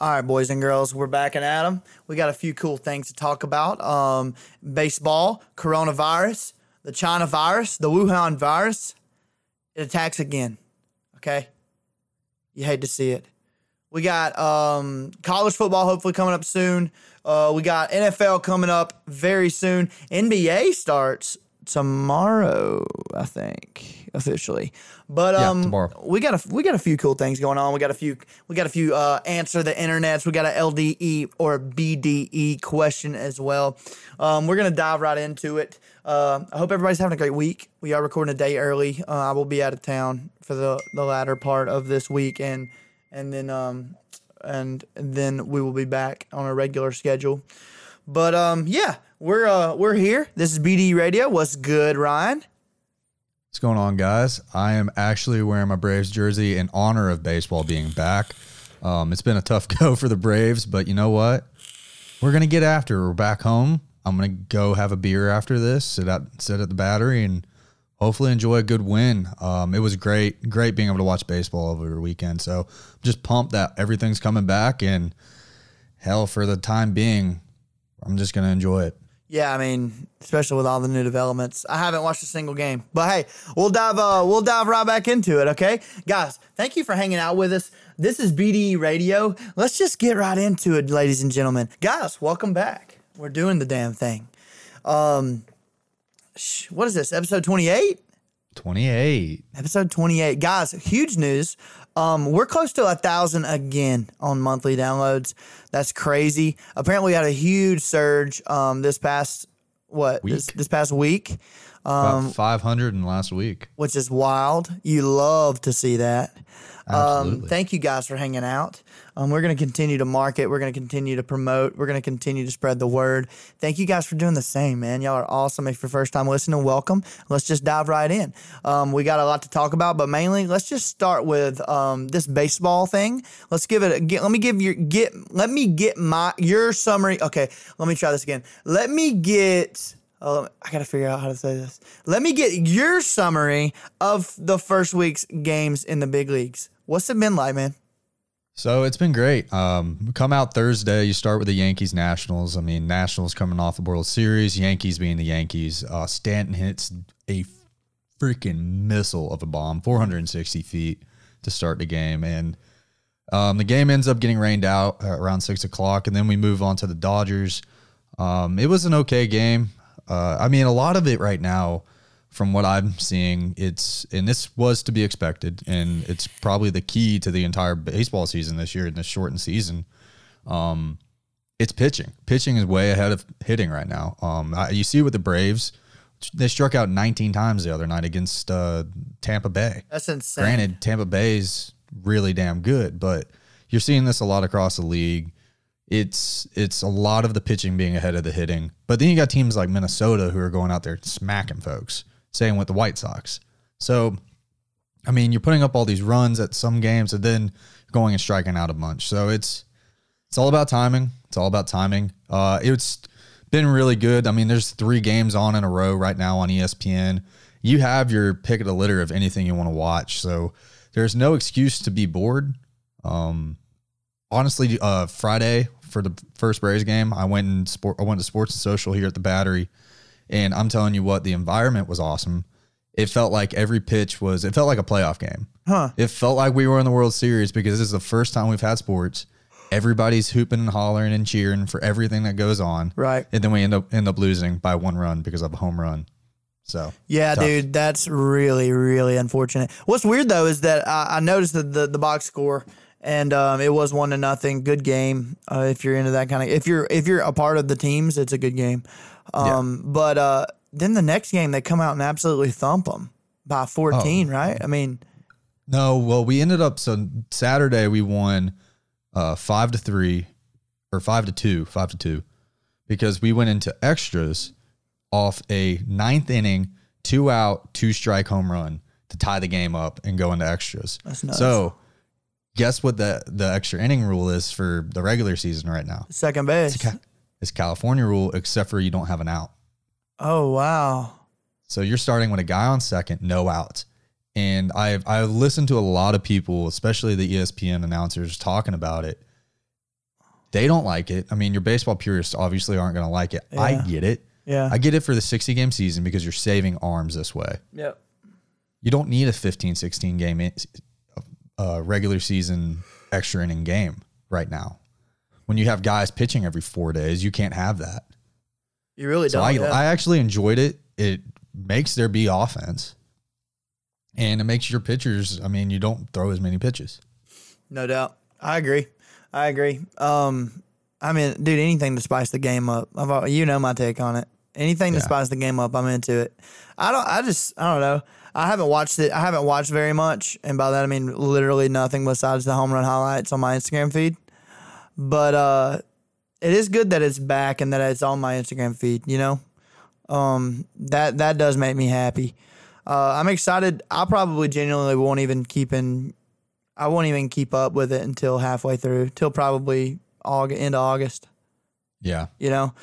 All right, boys and girls, we're back at Adam. We got a few cool things to talk about. Um, baseball, coronavirus, the China virus, the Wuhan virus. It attacks again. Okay, you hate to see it. We got um, college football hopefully coming up soon. Uh, we got NFL coming up very soon. NBA starts tomorrow, I think, officially. But Yeah, um, tomorrow. we got a we got a few cool things going on. We got a few we got a few uh, answer the internets. We got a LDE or BDE question as well. Um, we're gonna dive right into it. Uh, I hope everybody's having a great week. We are recording a day early. Uh, I will be out of town for the the latter part of this week, and and then um and then we will be back on a regular schedule. But um yeah, we're uh we're here. This is BDE Radio. What's good, Ryan? What's going on, guys? I am actually wearing my Braves jersey in honor of baseball being back. Um, it's been a tough go for the Braves, but you know what? We're gonna get after. We're back home. I'm gonna go have a beer after this. Sit sit at the battery, and hopefully enjoy a good win. Um, it was great, great being able to watch baseball over the weekend. So just pumped that everything's coming back, and hell, for the time being, I'm just gonna enjoy it. Yeah, I mean, especially with all the new developments. I haven't watched a single game. But hey, we'll dive uh we'll dive right back into it, okay? Guys, thank you for hanging out with us. This is BDE Radio. Let's just get right into it, ladies and gentlemen. Guys, welcome back. We're doing the damn thing. Um sh- what is this? Episode 28? 28. Episode 28. Guys, huge news. Um, we're close to a thousand again on monthly downloads. That's crazy. Apparently, we had a huge surge um, this past what this, Week. this past week, About um, 500 in last week. which is wild. You love to see that. Um, Absolutely. thank you guys for hanging out. Um, we're going to continue to market. We're going to continue to promote. We're going to continue to spread the word. Thank you guys for doing the same, man. Y'all are awesome. If you're first time listening, welcome. Let's just dive right in. Um, we got a lot to talk about, but mainly let's just start with um, this baseball thing. Let's give it. A, get, let me give your get. Let me get my your summary. Okay, let me try this again. Let me get. Oh, I gotta figure out how to say this. Let me get your summary of the first week's games in the big leagues. What's it been like, man? So it's been great. Um, come out Thursday. You start with the Yankees Nationals. I mean, Nationals coming off the World Series. Yankees being the Yankees. Uh, Stanton hits a freaking missile of a bomb, 460 feet to start the game, and um, the game ends up getting rained out around six o'clock, and then we move on to the Dodgers. Um, it was an okay game. Uh, I mean, a lot of it right now, from what I'm seeing, it's and this was to be expected, and it's probably the key to the entire baseball season this year in this shortened season. Um, it's pitching. Pitching is way ahead of hitting right now. Um, I, you see with the Braves, they struck out 19 times the other night against uh, Tampa Bay. That's insane. Granted, Tampa Bay's really damn good, but you're seeing this a lot across the league. It's it's a lot of the pitching being ahead of the hitting. But then you got teams like Minnesota who are going out there smacking folks. Same with the White Sox. So I mean, you're putting up all these runs at some games and then going and striking out a bunch. So it's it's all about timing. It's all about timing. Uh, it's been really good. I mean, there's three games on in a row right now on ESPN. You have your pick of the litter of anything you want to watch. So there's no excuse to be bored. Um, honestly, uh, Friday for the first Braves game, I went and sport. I went to Sports and Social here at the Battery, and I'm telling you what, the environment was awesome. It felt like every pitch was. It felt like a playoff game. Huh. It felt like we were in the World Series because this is the first time we've had sports. Everybody's hooping and hollering and cheering for everything that goes on. Right. And then we end up end up losing by one run because of a home run. So Yeah, Tough. dude, that's really, really unfortunate. What's weird though is that I, I noticed the, the the box score, and um, it was one to nothing. Good game. Uh, if you're into that kind of, if you're if you're a part of the teams, it's a good game. Um, but uh, then the next game they come out and absolutely thump them by 14. Right? I mean, No, well, we ended up so Saturday we won uh five to three or five to two, five to two, because we went into extras off a ninth inning, two out, two strike home run to tie the game up and go into extras. So guess what the the extra inning rule is for the regular season right now? second base. Ca- It's California rule, except for you don't have an out. Oh wow. So you're starting with a guy on second, no out. And I've I've listened to a lot of people, especially the ESPN announcers, talking about it. They don't like it. I mean, your baseball purists obviously aren't going to like it. I get it. Yeah. I get it for the 60 game season because you're saving arms this way. Yep. You don't need a 15, 16 game in- uh, regular season extra inning game right now. When you have guys pitching every four days, you can't have that. You really So don't. I, yeah. I actually enjoyed it. It makes there be offense, and it makes your pitchers. I mean, you don't throw as many pitches. No doubt. I agree. I agree. Um, I mean, dude, anything to spice the game up. I've, you know my take on it. Anything to spice the game up, I'm into it. I don't. I just. I don't know. I haven't watched it. I haven't watched very much, and by that I mean literally nothing besides the home run highlights on my Instagram feed. But uh, it is good that it's back and that it's on my Instagram feed. You know, um, that that does make me happy. Uh, I'm excited. I probably genuinely won't even keep in I won't even keep up with it until halfway through, till probably August, end of August. Yeah, You know,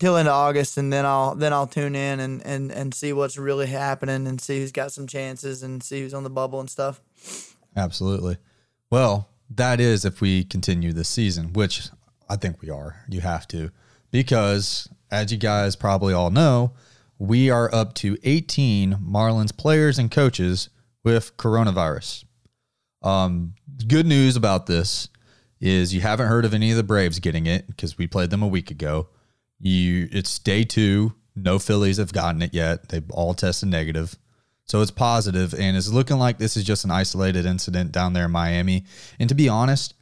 till into August, and then I'll then I'll tune in and and and see what's really happening and see who's got some chances and see who's on the bubble and stuff. absolutely. Well, that is if we continue this season, which I think we are. You have to, because as you guys probably all know, we are up to 18 Marlins players and coaches with coronavirus. Um, good news about this is you haven't heard of any of the Braves getting it because we played them a week ago. You, it's day two. No Phillies have gotten it yet. They've all tested negative. So it's positive, and it's looking like this is just an isolated incident down there in Miami. And to be honest,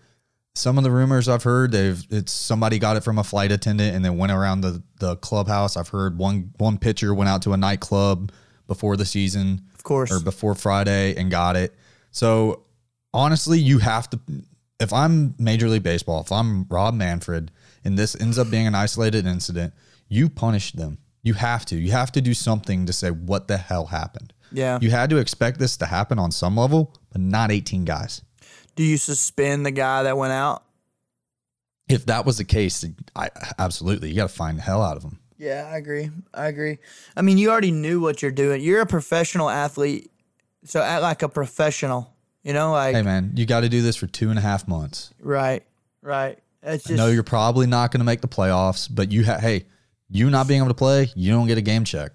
some of the rumors I've heard, they've it's somebody got it from a flight attendant and then went around the, the clubhouse. I've heard one one pitcher went out to a nightclub before the season Of course, or before Friday and got it. So honestly, you have to. If I'm Major League Baseball, if I'm Rob Manfred, and this ends up being an isolated incident, you punish them. You have to. You have to do something to say what the hell happened. Yeah. You had to expect this to happen on some level, but not 18 guys. Do you suspend the guy that went out? If that was the case, I absolutely you got to find the hell out of him. Yeah, I agree. I agree. I mean, you already knew what you're doing. You're a professional athlete, so act like a professional. You know, like Hey man, you got to do this for two and a half months. right, right. It's I just know you're probably not going to make the playoffs, but you ha- hey, you not being able to play, you don't get a game check.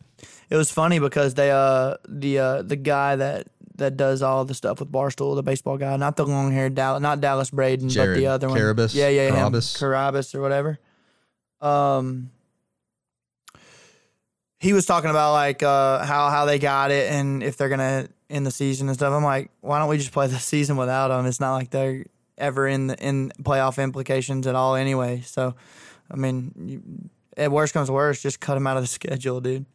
It was funny because they uh the uh the guy that that does all the stuff with Barstool, the baseball guy, not the long haired Dallas, not Dallas Braden, but the other one, Carrabis? yeah, yeah, him. Carrabis? Carrabis or whatever. Um, he was talking about like uh how how they got it and if they're gonna end the season and stuff. I'm like, why don't we just play the season without them? It's not like they're ever in the in playoff implications at all anyway. So, I mean, you, at worst comes to worst, just cut them out of the schedule, dude.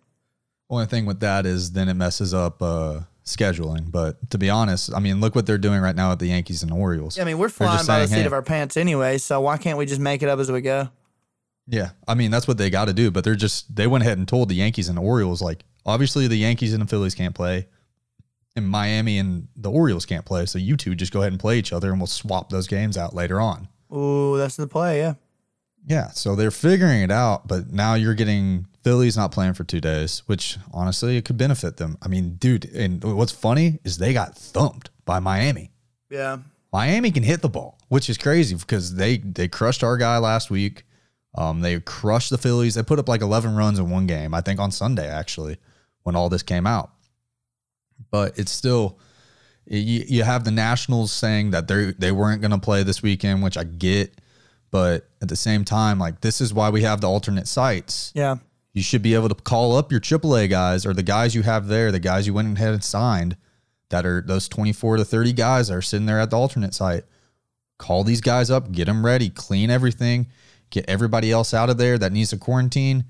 Only thing with that is then it messes up uh, scheduling. But to be honest, I mean, look what they're doing right now at the Yankees and Orioles. Yeah, I mean, we're They're flying just by the saying, seat hey. of our pants anyway, so why can't we just make it up as we go? Yeah, I mean that's what they got to do. But they're just they went ahead and told the Yankees and the Orioles like obviously the Yankees and the Phillies can't play, and Miami and the Orioles can't play. So you two just go ahead and play each other, and we'll swap those games out later on. Ooh, that's the play, yeah. Yeah, so they're figuring it out, but now you're getting Phillies not playing for two days, which honestly it could benefit them. I mean, dude, and what's funny is they got thumped by Miami. Yeah. Miami can hit the ball, which is crazy because they they crushed our guy last week. Um, they crushed the Phillies. They put up like 11 runs in one game, I think on Sunday actually, when all this came out. But it's still you, you have the Nationals saying that they they weren't going to play this weekend, which I get, but at the same time, like this is why we have the alternate sites. Yeah. You should be able to call up your AAA guys or the guys you have there, the guys you went ahead and signed that are those 24 to 30 guys that are sitting there at the alternate site. Call these guys up, get them ready, clean everything, get everybody else out of there that needs to quarantine.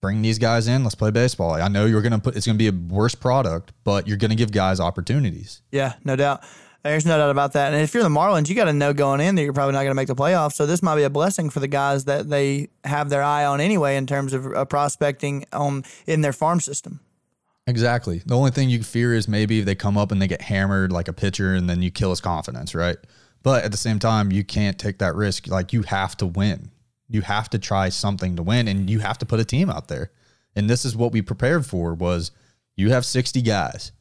Bring these guys in. Let's play baseball. I know you're gonna put it's gonna be a worse product, but you're gonna give guys opportunities. Yeah, no doubt. There's no doubt about that. And if you're the Marlins, you got to know going in that you're probably not going to make the playoffs. So this might be a blessing for the guys that they have their eye on anyway in terms of uh, prospecting um, in their farm system. Exactly. The only thing you fear is maybe they come up and they get hammered like a pitcher and then you kill his confidence, right? But at the same time, you can't take that risk. Like you have to win. You have to try something to win and you have to put a team out there. And this is what we prepared for was you have 60 guys.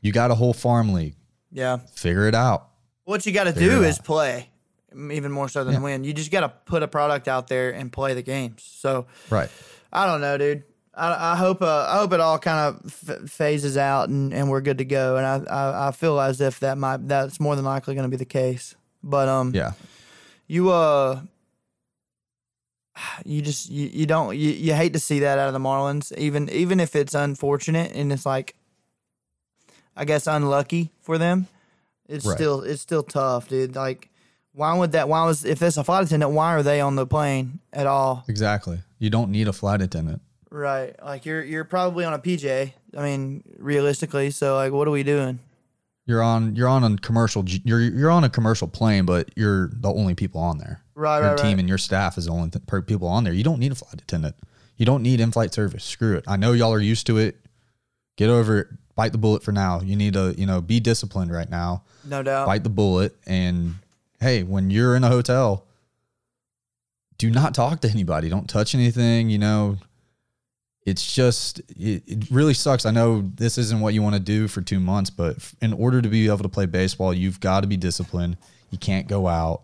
You got a whole farm league. Yeah. Figure it out. What you got to do is play. even more so than win. You just got to put a product out there and play the games. So Right. I don't know, dude. I, I hope uh, I hope it all kind of f- phases out and, and we're good to go. And I, I, I feel as if that might that's more than likely going to be the case. But um, Yeah. you uh, you just you, you don't you, you hate to see that out of the Marlins, even even if it's unfortunate and it's like, I guess unlucky for them. It's Right. still it's still tough, dude. Like, why would that? Why was if it's a flight attendant? Why are they on the plane at all? Exactly. You don't need a flight attendant. Right. Like you're you're probably on a PJ. I mean, realistically. So like, what are we doing? You're on you're on a commercial you're you're on a commercial plane, but you're the only people on there. Right, your right, team right. and your staff is the only th- people on there. You don't need a flight attendant. You don't need in-flight service. Screw it. I know y'all are used to it. Get over it. Bite the bullet for now. You need to, you know, be disciplined right now. No doubt. Bite the bullet and hey, when you're in a hotel, do not talk to anybody. Don't touch anything, you know. It's just it, it really sucks. I know this isn't what you want to do for 2 months, but in order to be able to play baseball, you've got to be disciplined. You can't go out.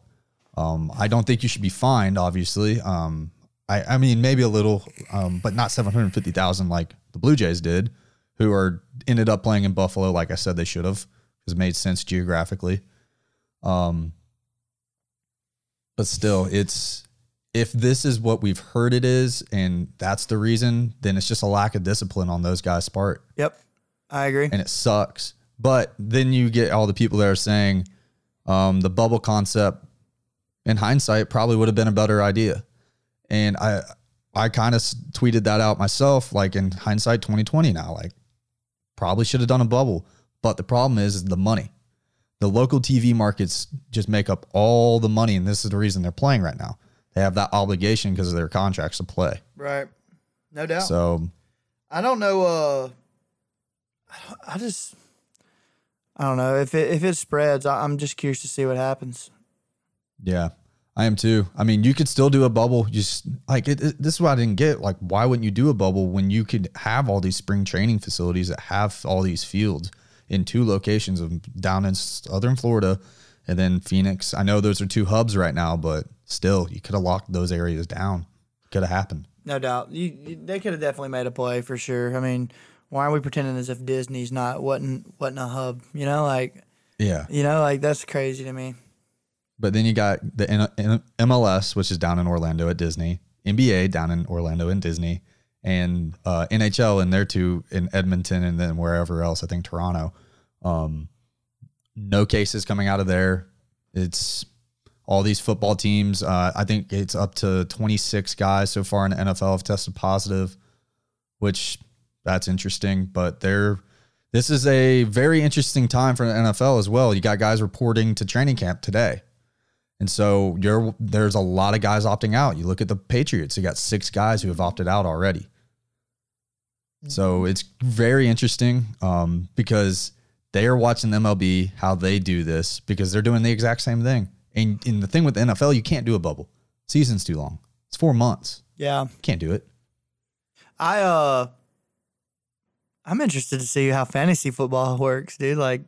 Um, I don't think you should be fined, obviously. Um, I, I mean, maybe a little, um, but not 750,000 like the Blue Jays did, who are ended up playing in Buffalo, like I said they should have, because it made sense geographically. Um, but still, it's if this is what we've heard it is, and that's the reason, then it's just a lack of discipline on those guys' part Yep. I agree. and it sucks. But then you get all the people that are saying um, the bubble concept, in hindsight, probably would have been a better idea. And I, I kind of tweeted that out myself, like in hindsight, 2020 now, like probably should have done a bubble. But the problem is, is the money. The local TV markets just make up all the money, and this is the reason they're playing right now. They have that obligation because of their contracts to play. Right. No doubt. So I don't know. Uh, I, don't, I just, I don't know if it if it spreads. I, I'm just curious to see what happens. Yeah, I am too. I mean, you could still do a bubble. You Just like it, it- this is what I didn't get. Like, why wouldn't you do a bubble when you could have all these spring training facilities that have all these fields in two locations of down in southern Florida and then Phoenix? I know those are two hubs right now, but still, you could have locked those areas down. Could have happened. No doubt. You, you they could have definitely made a play for sure. I mean, why are we pretending as if Disney's not wasn't wasn't a hub? You know, like Yeah, you know, like that's crazy to me. But then you got the N- N- MLS, which is down in Orlando at Disney, NBA down in Orlando and Disney, and uh, NHL and there too in Edmonton and then wherever else. I think Toronto. Um, no cases coming out of there. It's all these football teams. Uh, I think it's up to 26 guys so far in the NFL have tested positive, which that's interesting. But they're this is a very interesting time for the NFL as well. You got guys reporting to training camp today. And so you're there's a lot of guys opting out. You look at the Patriots, you got six guys who have opted out already. So it's very interesting um, because they are watching the MLB how they do this because they're doing the exact same thing. And, and the thing with the NFL, you can't do a bubble. Season's too long. It's four months. Yeah, can't do it. I uh, I'm interested to see how fantasy football works, dude. Like,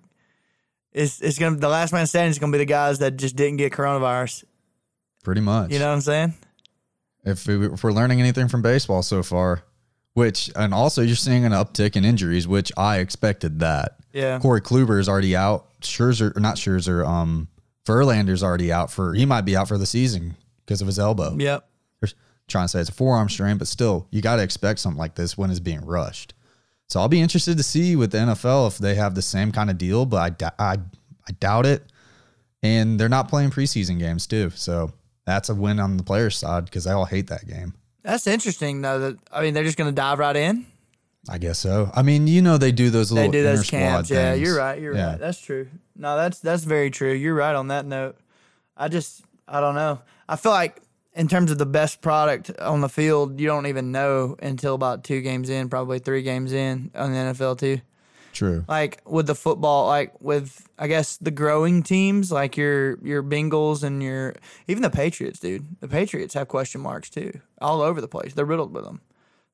it's it's gonna the last man standing is gonna be the guys that just didn't get coronavirus. Pretty much. You know what I'm saying? if, we, if we're learning anything from baseball so far, which and also you're seeing an uptick in injuries, which I expected that. Yeah. Corey Kluber is already out. Scherzer, not Scherzer, um, Verlander's already out for. He might be out for the season because of his elbow. Yep. They're trying to say it's a forearm strain, but still, you got to expect something like this when it's being rushed. So I'll be interested to see with the NFL if they have the same kind of deal, but I, I, I doubt it. And they're not playing preseason games too, so that's a win on the players' side because they all hate that game. That's interesting though. That I mean, they're just gonna dive right in. I guess so. I mean, you know, they do those They do those camps. Yeah, things. you're right. You're Yeah. right. That's true. No, that's that's very true. You're right on that note. I just I don't know. I feel like in terms of the best product on the field, you don't even know until about two games in, probably three games in on the NFL too. True. Like with the football, like with I guess the growing teams, like your your Bengals and your even the Patriots, dude. The Patriots have question marks too, all over the place. They're riddled with them.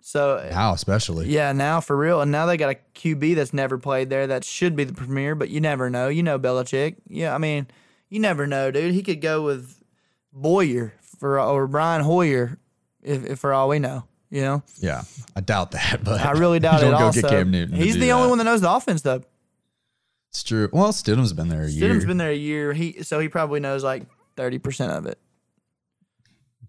So Now, especially. yeah, now for real. And now they got a QB that's never played there that should be the premier, but you never know. You know Belichick. Yeah, I mean, You never know, dude. He could go with Boyer for or Brian Hoyer, if, if for all we know. You know, Yeah, I doubt that, but I really doubt it. also, get Cam Newton. he's the only that. one that knows the offense, though. It's true. Well, Stidham's been there a year. Stidham's been there a year. He so he probably knows like thirty percent of it.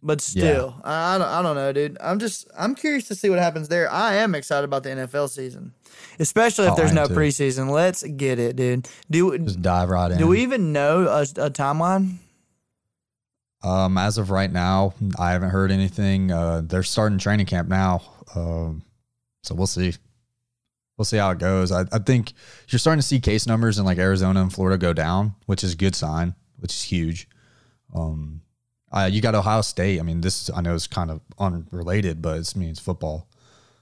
But still, I, I don't, I don't know, dude. I'm just I'm curious to see what happens there. I am excited about the NFL season, especially if Oh, there's no too. preseason. Let's get it, dude. Do Just dive right in. do we even know a, a timeline? Um, as of right now, I haven't heard anything. Uh, they're starting training camp now, um, so we'll see. We'll see how it goes. I, I think you're starting to see case numbers in like Arizona and Florida go down, which is a good sign, which is huge. Um, uh, you got Ohio State. I mean, this I know is kind of unrelated, but it's I mean it's football.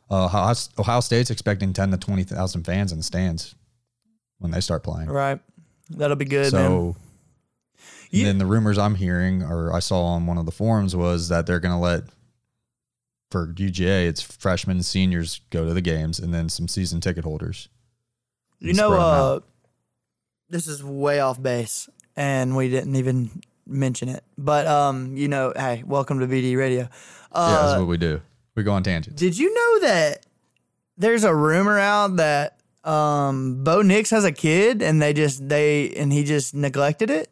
Uh, Ohio, Ohio State's expecting ten to twenty thousand fans in the stands when they start playing. Right, that'll be good, man. You- then the rumors I'm hearing or I saw on one of the forums was that they're going to let for UGA it's freshmen and seniors go to the games and then some season ticket holders. You know, uh, this is way off base, and we didn't even mention it. But um, you know, hey, welcome to BDE Radio. yeah, Uh, that's what we do. We go on tangents. Did you know that there's a rumor out that um Bo Nix has a kid and they just they and he just neglected it?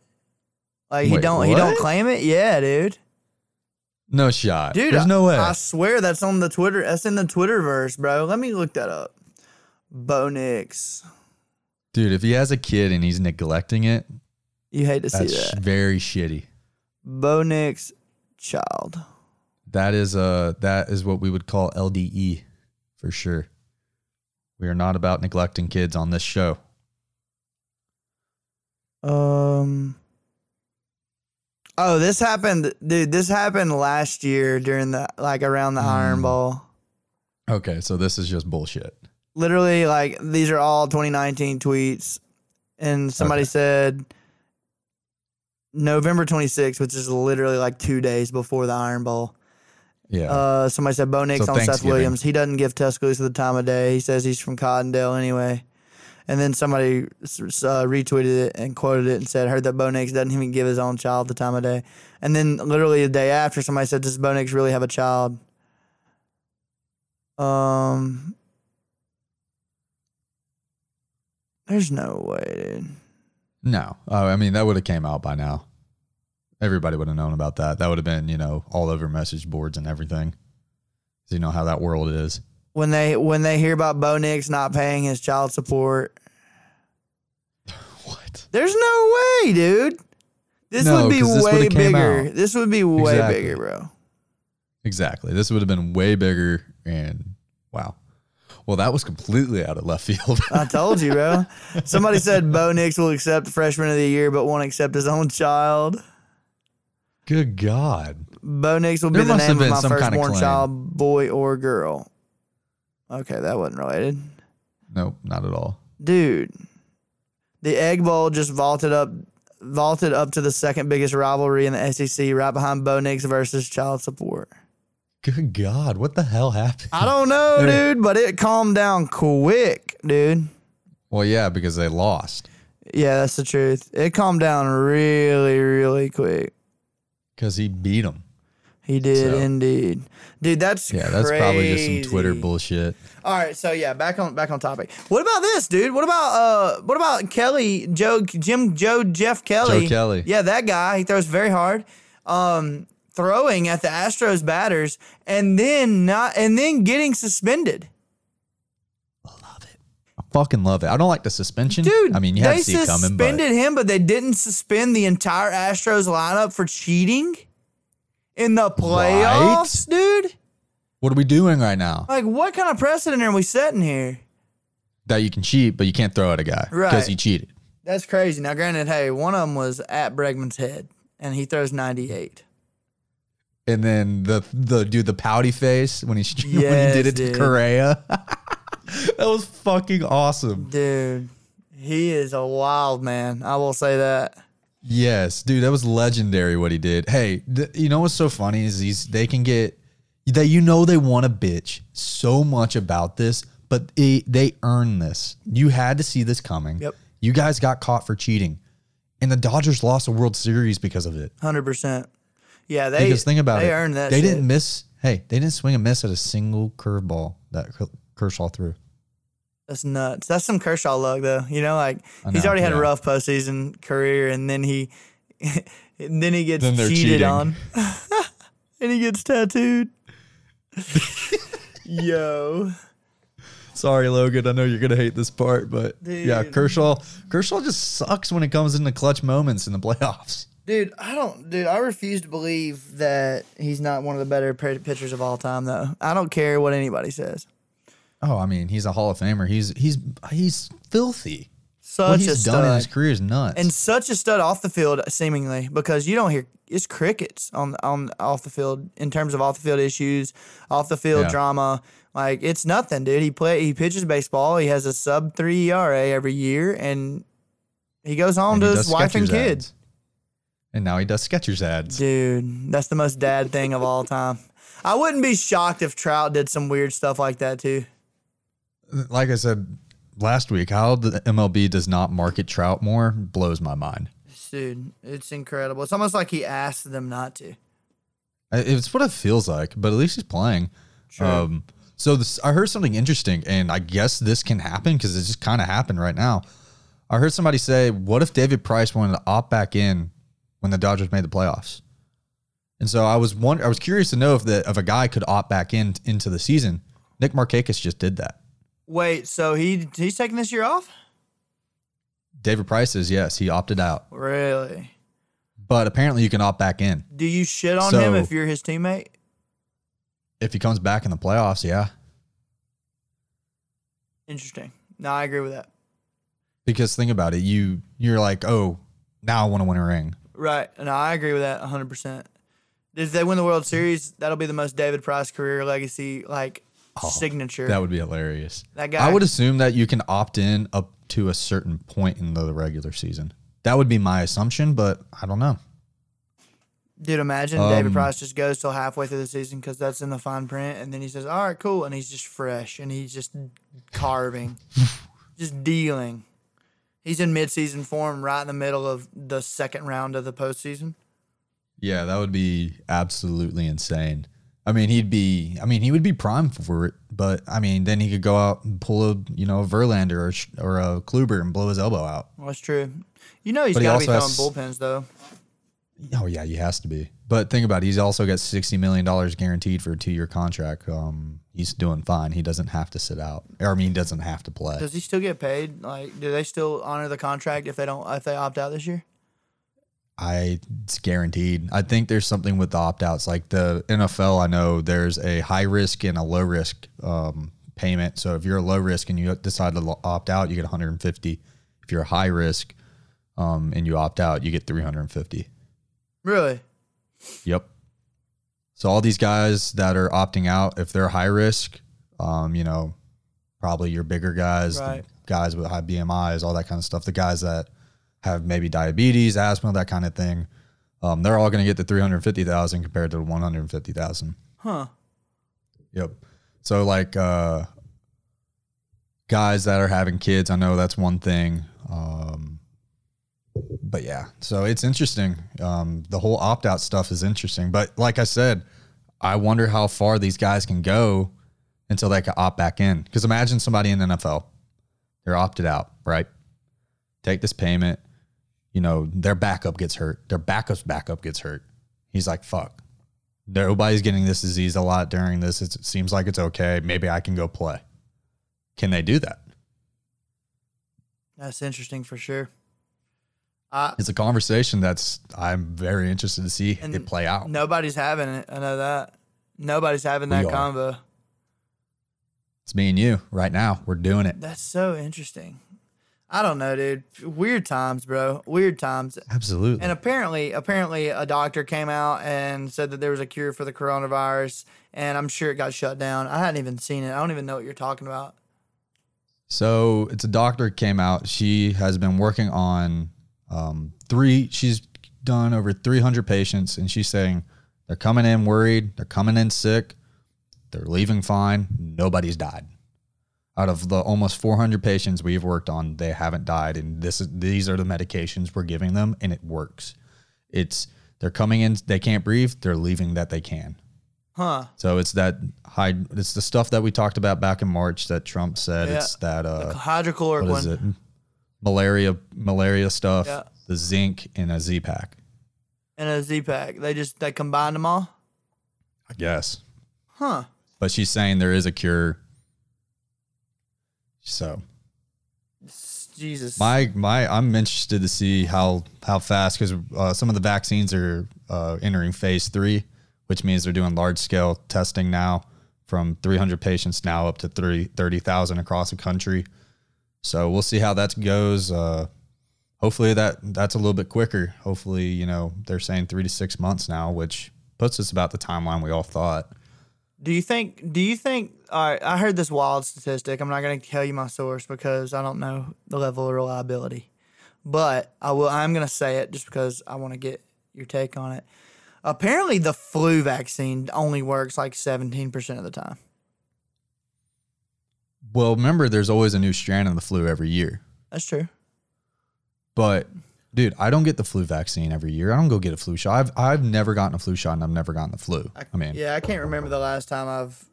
Like he Wait, don't he don't what? claim it? Yeah, dude. No shot. Dude, There's no way. I swear that's on the Twitter that's in the Twitter verse, bro. Let me look that up. Bo Nix. Dude, if he has a kid and he's neglecting it, You hate to see that's that. very shitty. Bo Nix child. That is uh that is what we would call LDE for sure. We are not about neglecting kids on this show. Um. Oh, this happened, dude. This happened last year during the like around the Iron Mm. Bowl. Okay, so this is just bullshit. Literally, like these are all 2019 tweets, and somebody Okay. said November 26th, which is literally like two days before the Iron Bowl. Yeah. Uh, somebody said Bo Nix So on Seth Williams. He doesn't give Tuscaloosa the time of day. He says he's from Cottondale anyway. And then somebody uh, retweeted it and quoted it and said, "Heard that Bo Nix doesn't even give his own child the time of day." And then literally the day after, somebody said, "Does Bo Nix really have a child?" Um, there's no way, dude. No, uh, I mean that would have came out by now. Everybody would have known about that. That would have been, you know, all over message boards and everything. So you know how that world is. When they when they hear about Bo Nix not paying his child support, What? There's no way, dude. This No, would be this way bigger. This would be way Exactly. bigger, bro. Exactly. This would have been way bigger and wow. Well, that was completely out of left field. I told you, bro. Somebody said Bo Nix will accept freshman of the year, but won't accept his own child. Good God. Bo Nix will be the name of my some kinda firstborn child, boy or girl. Okay, that wasn't related. Nope, not at all. Dude, the Egg Bowl just vaulted up vaulted up to the second biggest rivalry in the SEC, right behind Bo Nix versus child support. Good God. What the hell happened? I don't know, dude, but it calmed down quick, dude. Well, yeah, because they lost. Yeah, that's the truth. It calmed down really, really quick. Because he beat them. He did So- indeed, dude. That's Yeah, that's probably just some Twitter bullshit. All right, so yeah, back on back on topic. What about this, dude? What about uh, what about Kelly, Joe, Jim, Joe, Jeff Kelly? Joe Kelly. Yeah, that guy. He throws very hard. Um, throwing at the Astros batters and then not and then getting suspended. Love it. I fucking love it. I don't like the suspension. Dude, I mean, you had they to see it coming, but suspended him, but they didn't suspend the entire Astros lineup for cheating in the playoffs, dude. what are we doing right now? Like, what kind of precedent are we setting here? That you can cheat, but you can't throw at a guy because Right. he cheated. That's crazy. Now, granted, hey, one of them was at Bregman's head, and he throws 98. And then the the dude, the pouty face when he when he did it dude. to Correa. that was fucking awesome. Dude, he is a wild man. I will say that. Yes, dude, that was legendary what he did. Hey, th- you know what's so funny is these they can get that you know they want to bitch so much about this, but they they earn this. You had to see this coming. Yep. You guys got caught for cheating. And the Dodgers lost a World Series because of it. Hundred percent. Yeah, they Because think about they it. earned that. they shit. didn't miss. Hey, they didn't swing a miss at a single curveball that Kershaw threw. That's nuts. That's some Kershaw luck, though. You know, like I he's already had a yeah. rough postseason career, and then he, and then he gets Then cheated cheating. on, and he gets tattooed. Yo, Sorry, Logan. I know you're gonna hate this part, but yeah, Kershaw. Kershaw just sucks when it comes into clutch moments in the playoffs. dude, I don't, dude, I refuse to believe that he's not one of the better pitchers of all time, though. I don't care what anybody says. Oh, I mean, he's a Hall of Famer. He's he's he's filthy. Such what a he's stud. done in his career is nuts. and such a stud off the field, seemingly because you don't hear it's crickets on on off the field in terms of off the field issues, off the field Yeah. drama. Like it's nothing, dude. He play he pitches baseball. He has a sub three ERA every year, and he goes home And to his wife and kids. ads. And now he does Skechers ads. Dude, that's the most dad thing of all time. I wouldn't be shocked if Trout did some weird stuff like that too. Like I said last week, how the MLB does not market Trout more blows my mind. Dude, it's incredible. It's almost like he asked them not to. It's what it feels like, but at least he's playing. True. Um, so this, I heard something interesting, and I guess this can happen because it just kind of happened right now. I heard somebody say, "What if David Price wanted to opt back in when the Dodgers made the playoffs?" And so I was wonder, I was curious to know if the if a guy could opt back in into the season. Nick Markakis just did that. Wait, so he he's taking this year off? David Price says yes, he opted out, Really? but apparently you can opt back in Do you shit on him if you're his teammate? if he comes back in the playoffs. Yeah, Interesting. No, I agree with that. because think about it, you you're like, oh, now I want to win a ring. Right. No, I agree with that 100%. If they win the World Series, that'll be the most David Price career legacy, like, signature. Oh, That would be hilarious. That guy- I would assume that you can opt in up to a certain point in the regular season. That would be my assumption, but I don't know. Dude, imagine David Um, Price just goes till halfway through the season because that's in the fine print, and then he says, "All right, cool," and he's just fresh and he's just carving, just dealing. He's in midseason form, right in the middle of the second round of the postseason. Yeah, that would be absolutely insane. I mean, he'd be. I mean, he would be prime for it. But I mean, then he could go out and pull a you know a Verlander or sh- or a Kluber and blow his elbow out. Well, that's true. You know he's got to be throwing also bullpens though. Oh yeah, he has to be. But think about it. He's also got sixty million dollars guaranteed for a two year contract. Um, he's doing fine. He doesn't have to sit out. Or I mean, he doesn't have to play. Does he still get paid? Like, do they still honor the contract if they don't if they opt out this year? I it's guaranteed. I think there's something with the opt outs. Like the NFL, I know there's a high risk and a low risk um, payment. So if you're a low risk and you decide to opt out, you get 150. If you're a high risk um, and you opt out, you get 350. Really? Yep. So all these guys that are opting out, if they're high risk, um, you know, probably your bigger guys, the Right. guys with high BMIs, all that kind of stuff. The guys that have maybe diabetes, asthma, that kind of thing. Um, they're all going to get the 350,000 compared to the 150,000. Huh? Yep. So like uh guys that are having kids, I know that's one thing. Um but yeah, so it's interesting. Um the whole opt out stuff is interesting, but like I said, I wonder how far these guys can go until they can opt back in. Cuz imagine somebody in the NFL. They're opted out, right? Take this payment, you know, their backup gets hurt. Their backup's backup gets hurt. He's like, "Fuck nobody's getting this disease a lot during this. It's, it seems like it's okay. Maybe I can go play. Can they do that? That's interesting for sure. I It's a conversation that's I'm very interested to see it play out. nobody's having it. I know that. Nobody's having We that are. convo. It's me and you right now. We're doing it. That's so interesting. I don't know, dude. Weird times, bro. Weird times. Absolutely. And apparently, apparently, a doctor came out and said that there was a cure for the coronavirus, and I'm sure it got shut down. I hadn't even seen it. I don't even know what you're talking about. So it's a doctor came out. She has been working on um, three. She's done over 300 patients, and she's saying they're coming in worried. They're coming in sick. They're leaving fine. Nobody's died. Out of the almost 400 patients we've worked on, they haven't died, and this is these are the medications we're giving them, and it works. It's they're coming in, they can't breathe, they're leaving that they can. Huh. So it's that high. It's the stuff that we talked about back in March that Trump said. Yeah. It's that uh, Hydrochloroquine. what is it? Malaria, malaria stuff. Yeah. The zinc in a Z pack. and a Z pack. They just they combined them all. I guess. Huh. But she's saying there is a cure. So Jesus. my my I'm interested to see how how fast because uh, some of the vaccines are uh, entering phase three, which means they're doing large scale testing now from 300 patients now up to 30 30,000 across the country. So we'll see how that goes. Uh, hopefully that that's a little bit quicker. Hopefully you know they're saying three to six months now, which puts us about the timeline we all thought. Do you think? Do you think? All right, I heard this wild statistic. I'm not going to tell you my source because I don't know the level of reliability, but I will. I'm going to say it just because I want to get your take on it. Apparently, the flu vaccine only works like 17% of the time. Well, remember, there's always a new strand of the flu every year. That's true. But dude, I don't get the flu vaccine every year. I don't go get a flu shot. I've I've never gotten a flu shot and I've never gotten the flu. I, mean, yeah. Yeah, I can't remember the last time I've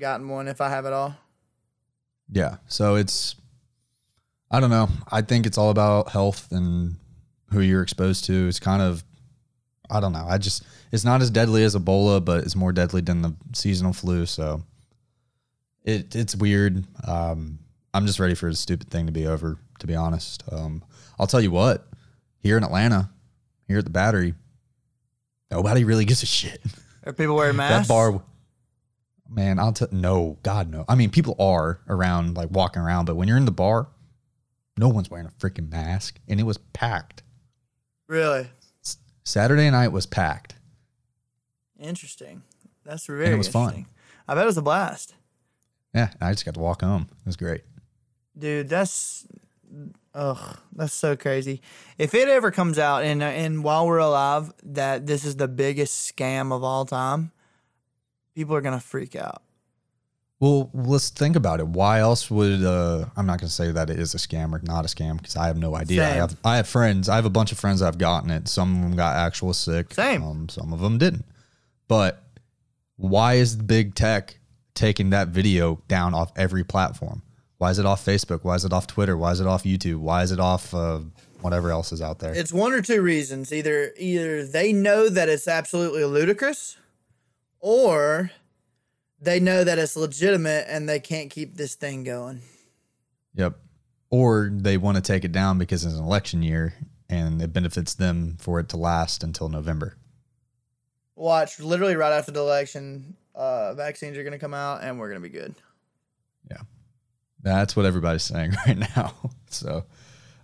gotten one, if I have at all. Yeah. So it's I don't know. I think it's all about health and who you're exposed to. It's kind of I don't know. I just it's not as deadly as Ebola, but it's more deadly than the seasonal flu. So it it's weird. Um, I'm just ready for the stupid thing to be over. To be honest, um, I'll tell you what. Here in Atlanta, here at the Battery, nobody really gives a shit. Are people wearing masks? That bar, man, I'll tell no, God no. I mean, people are around, like walking around, but when you're in the bar, no one's wearing a freaking mask, and it was packed. Really Saturday night was packed. interesting. That's very it was fun. I bet it was a blast. Yeah, I just got to walk home. It was great. Dude, that's ugh, that's so crazy. If it ever comes out and and while we're alive that this is the biggest scam of all time, people are gonna freak out. Well, let's think about it. Why else would uh, I'm not going to say that it is a scam or not a scam because I have no idea. I have I have friends. I have a bunch of friends that have gotten it. Some of them got actual sick. Same. Um, some of them didn't. But why is big tech taking that video down off every platform? Why is it off Facebook? Why is it off Twitter? Why is it off YouTube? Why is it off uh, whatever else is out there? It's one or two reasons. Either either they know that it's absolutely ludicrous, or they know that it's legitimate and they can't keep this thing going. Yep. Or they want to take it down because it's an election year and it benefits them for it to last until November. Watch, literally right after the election, uh, vaccines are gonna come out and we're gonna be good. Yeah. That's what everybody's saying right now. So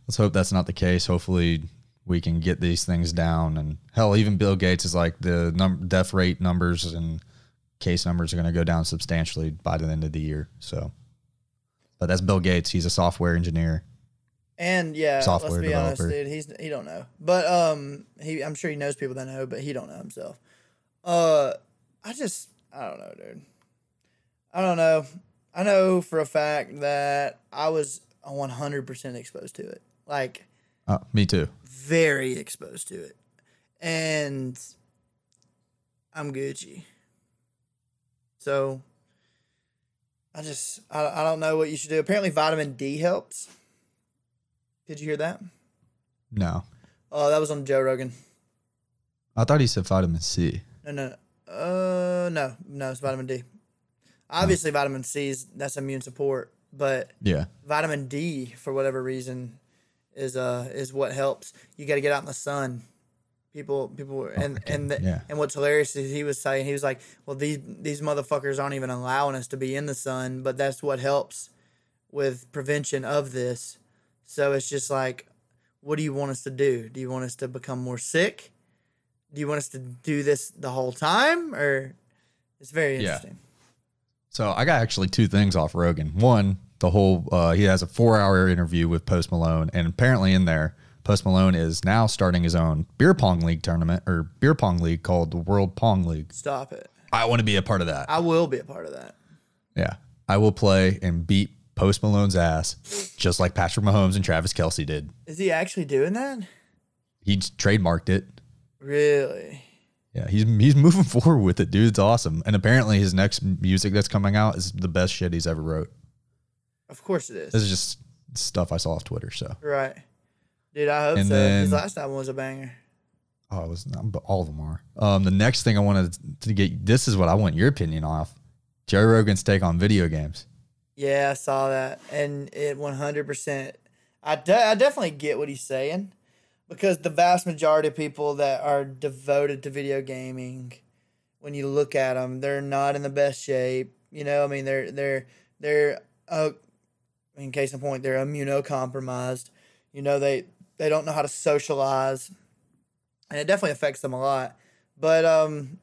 let's hope that's not the case. Hopefully we can get these things down. And hell, even Bill Gates is like the num- death rate numbers and case numbers are going to go down substantially by the end of the year. So, but that's Bill Gates. He's a software engineer. And yeah, Software let's be honest, developer. dude. He's he don't know, but um, he I'm sure he knows people that know, but he don't know himself. Uh, I just I don't know, dude. I don't know. I know for a fact that I was 100 percent exposed to it, like Uh, me too. Very exposed to it, and I'm Gucci. So I just I, I don't know what you should do. Apparently, vitamin D helps. Did you hear that? No, Oh, that was on Joe Rogan. I thought he said vitamin C. No, no, no. Uh, no, no, it's vitamin D. Obviously, vitamin C is that's immune support, but Yeah. vitamin D for whatever reason is uh is what helps. You got to get out in the sun. People, people, and okay. and the, Yeah. and what's hilarious is he was saying he was like, well these these motherfuckers aren't even allowing us to be in the sun, but that's what helps with prevention of this. So it's just like, what do you want us to do? Do you want us to become more sick? Do you want us to do this the whole time, or it's very Yeah. interesting. So I got actually two things off Rogan. One, the whole uh, he has a four-hour interview with Post Malone, and apparently in there, Post Malone is now starting his own beer pong league tournament or beer pong league called the World Pong League. Stop it. I want to be a part of that. I will be a part of that. Yeah, I will play and beat Post Malone's ass, just like Patrick Mahomes and Travis Kelce did. Is he actually doing that? He trademarked it. Really? Yeah, he's he's moving forward with it, dude. It's awesome. And apparently, his next music that's coming out is the best shit he's ever wrote. Of course it is. This is just stuff I saw off Twitter. So, right. Dude, I hope And so. His last album was a banger. oh, it was not, but all of them are. Um, the next thing I wanted to get this is what I want your opinion off. Joe Rogan's take on video games. Yeah, I saw that, and it one hundred percent. I de- I definitely get what he's saying, because the vast majority of people that are devoted to video gaming, when you look at them, they're not in the best shape. You know, I mean, they're they're they're uh, in case in point, they're immunocompromised. You know, they they don't know how to socialize, and it definitely affects them a lot. But um,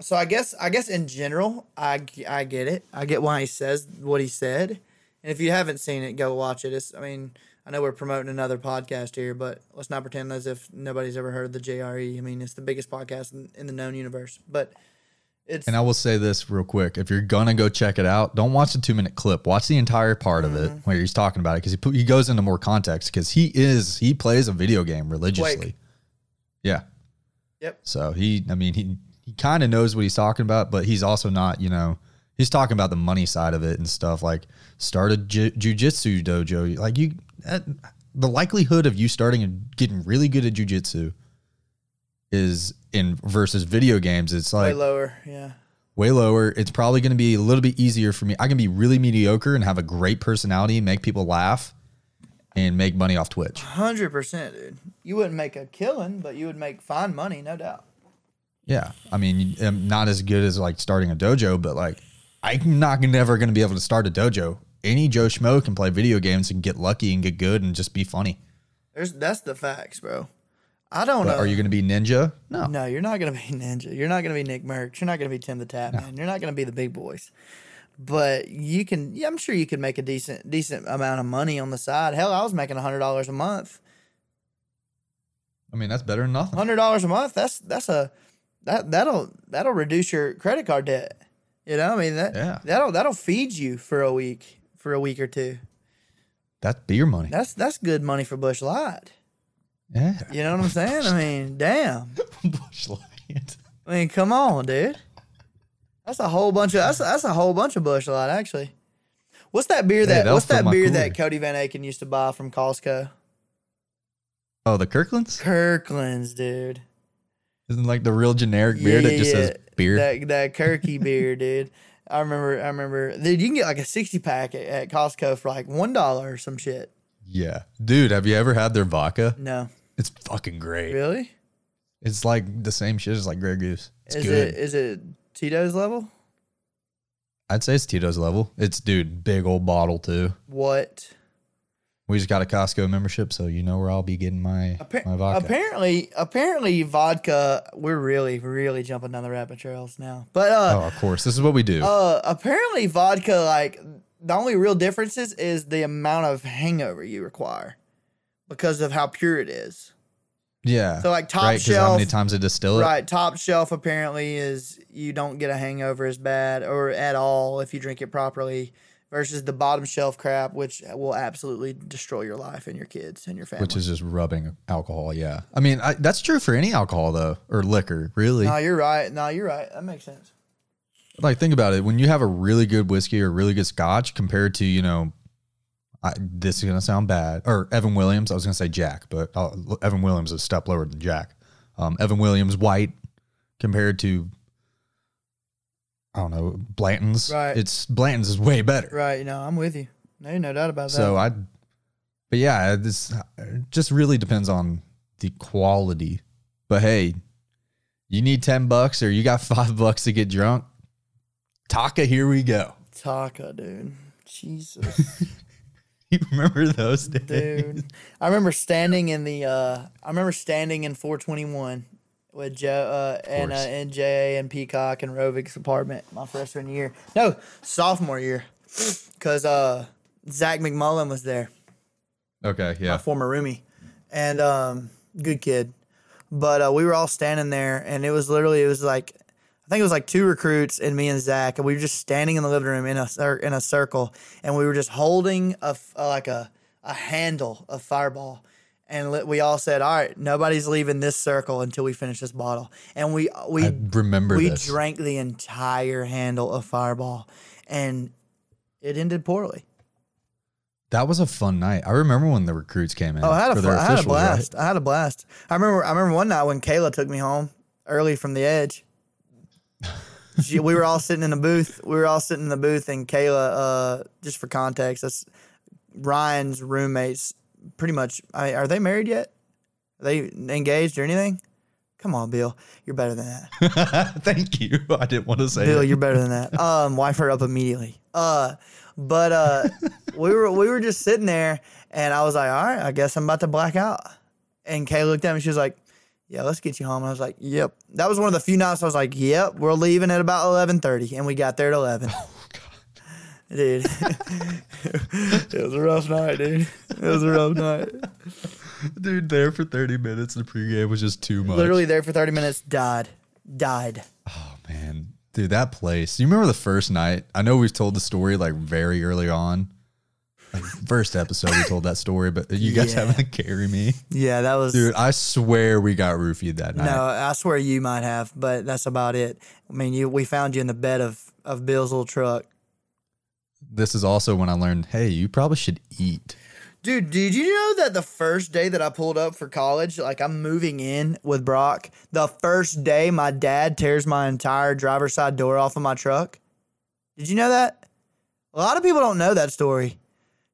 so I guess I guess in general, I I get it. I get why he says what he said. And if you haven't seen it, go watch it. It's I mean, I know we're promoting another podcast here, but let's not pretend as if nobody's ever heard of the JRE. I mean, it's the biggest podcast in, in the known universe. But it's And I will say this real quick: if you're gonna go check it out, don't watch the two minute clip. Watch the entire part of it Mm-hmm. where he's talking about it because he put, he goes into more context because he is he plays a video game religiously. Yeah. Yep. So he, I mean, he he kind of knows what he's talking about, but he's also not, you know, he's talking about the money side of it and stuff like start a ju- jujitsu dojo. Like you, that, the likelihood of you starting and getting really good at jujitsu is in versus video games. It's like way lower. Yeah. way lower. It's probably going to be a little bit easier for me. I can be really mediocre and have a great personality, make people laugh, and make money off Twitch. Hundred percent, dude. You wouldn't make a killing, but you would make fine money, no doubt. Yeah, I mean, I'm not as good as like starting a dojo, but like I'm not never going to be able to start a dojo. Any Joe Schmo can play video games and get lucky and get good and just be funny. There's that's the facts, bro. I don't But know. are you going to be ninja? No. No, you're not gonna be Ninja. You're not gonna be Nickmercs. You're not gonna be Tim the Tatman. You're not gonna be the big boys. But you can. Yeah, I'm sure you could make a decent decent amount of money on the side. Hell, I was making hundred dollars a month. I mean, that's better than nothing. Hundred dollars a month. That's that's a that that'll that'll reduce your credit card debt. You know, I mean that Yeah. that'll that'll feed you for a week for a week or two. That's beer money. That's that's good money for Busch Light. Yeah. You know what I'm saying? I mean, damn. Busch Light. I mean, come on, dude. That's a whole bunch of that's that's a whole bunch of Busch Light actually. What's that beer that that'll What's that beer that Cody Van Aiken used to buy from Costco? Oh, the Kirklands Kirkland's, dude. isn't like the real generic beer that just says beer. That that Kirky beer, dude. I remember. I remember. Dude, you can get like a sixty pack at, at Costco for like one dollar or some shit. Yeah, dude. Have you ever had their vodka? No, It's fucking great. really? It's like the same shit as like Grey Goose. It's is good. it is it Tito's level? I'd say it's Tito's level. It's dude, big old bottle too. What? We just got a Costco membership, so you know where I'll be getting my my vodka. Apparently, apparently, vodka. We're really, really jumping down the rabbit trails now. But uh, oh, of course, this is what we do. uh, apparently, vodka. Like the only real differences is, the amount of hangover you require because of how pure it is. yeah, So, like, top right? Because how many times they distill it? Right, top shelf apparently is you don't get a hangover as bad or at all if you drink it properly. Versus the bottom shelf crap, which will absolutely destroy your life and your kids and your family. Which is just rubbing alcohol. Yeah, I mean I, that's true for any alcohol though, or liquor. Really, no, you're right. No, you're right. That makes sense. Like think about it. When you have a really good whiskey or really good Scotch compared to you know, I, this is gonna sound bad. Or Evan Williams. I was gonna say Jack, but uh, Evan Williams is a step lower than Jack. Um, Evan Williams white compared to I don't know Blanton's. Right. It's Blanton's is way better. Right. you know I'm with you. No, no doubt about that. So I, but yeah, this just really depends on the quality. But hey, you need ten bucks or you got five bucks to get drunk. Taaka, here we go. Taaka, dude. Jesus, You remember those days? dude. I remember standing in the. uh I remember standing in 421 with Joe uh, and uh, and Jay and Peacock and Rovik's apartment my freshman year. No, sophomore year, because uh Zach McMullen was there. Okay, my yeah. former roomie, and um, good kid. But uh, we were all standing there, and it was literally it was like I think it was like two recruits and me and Zach, and we were just standing in the living room in a in a circle, and we were just holding a uh, like a a handle of Fireball, and we all said, "All right, nobody's leaving this circle until we finish this bottle." And we we I remember we this. drank the entire handle of Fireball, and it ended poorly. that was a fun night. I remember when the recruits came in. Oh, I had a I had a officials, right? blast. I had a blast. I remember I remember one night when Kayla took me home early from the edge. She, we were all sitting in the booth. We were all sitting in the booth, and Kayla, uh, just for context, that's Ryan's roommates. Pretty much, I, are they married yet? Are they engaged or anything? Come on, Bill, you're better than that. Thank you. I didn't want to say Bill, it. you're better than that. Um, wife her up immediately. Uh, but uh, we were we were just sitting there, and I was like, all right, I guess I'm about to black out. And Kay looked at me, she was like, yeah, let's get you home. I was like, yep. That was one of the few nights I was like, yep, we're leaving at about 11:30, and we got there at 11. Dude, it was a rough night, dude. It was a rough night. Dude, there for 30 minutes. The pregame was just too much. Literally there for 30 minutes, died, died. Oh, man. Dude, that place. You remember the first night? I know we've told the story like very early on. First episode, we told that story, but you guys Yeah. haven't carry me. Yeah, that was. Dude, I swear we got roofied that night. No, I swear you might have, but that's about it. I mean, you we found you in the bed of of Bill's little truck. This is also when I learned, hey, you probably should eat. Dude, did you know that the first day that I pulled up for college, like I'm moving in with Brock, the first day my dad tears my entire driver's side door off of my truck? Did you know that? A lot of people don't know that story.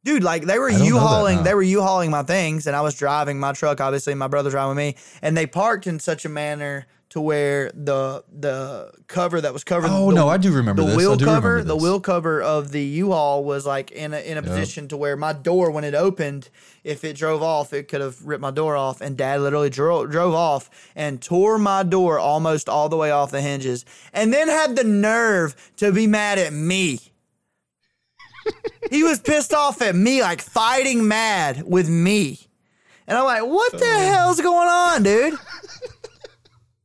Dude, like they were I don't know that, U-hauling, no. they were U-hauling my things, and I was driving my truck. Obviously, my brother's driving with me, and they parked in such a manner to where the the cover that was covering. Oh, the, no, I do remember the this. Wheel cover. The wheel cover of the U-Haul was like in a in a position to where my door, when it opened, if it drove off, it could have ripped my door off. And Dad literally drove drove off and tore my door almost all the way off the hinges, and then had the nerve to be mad at me. he was pissed off at me, like fighting mad with me. And I'm like, what the hell's going on, dude?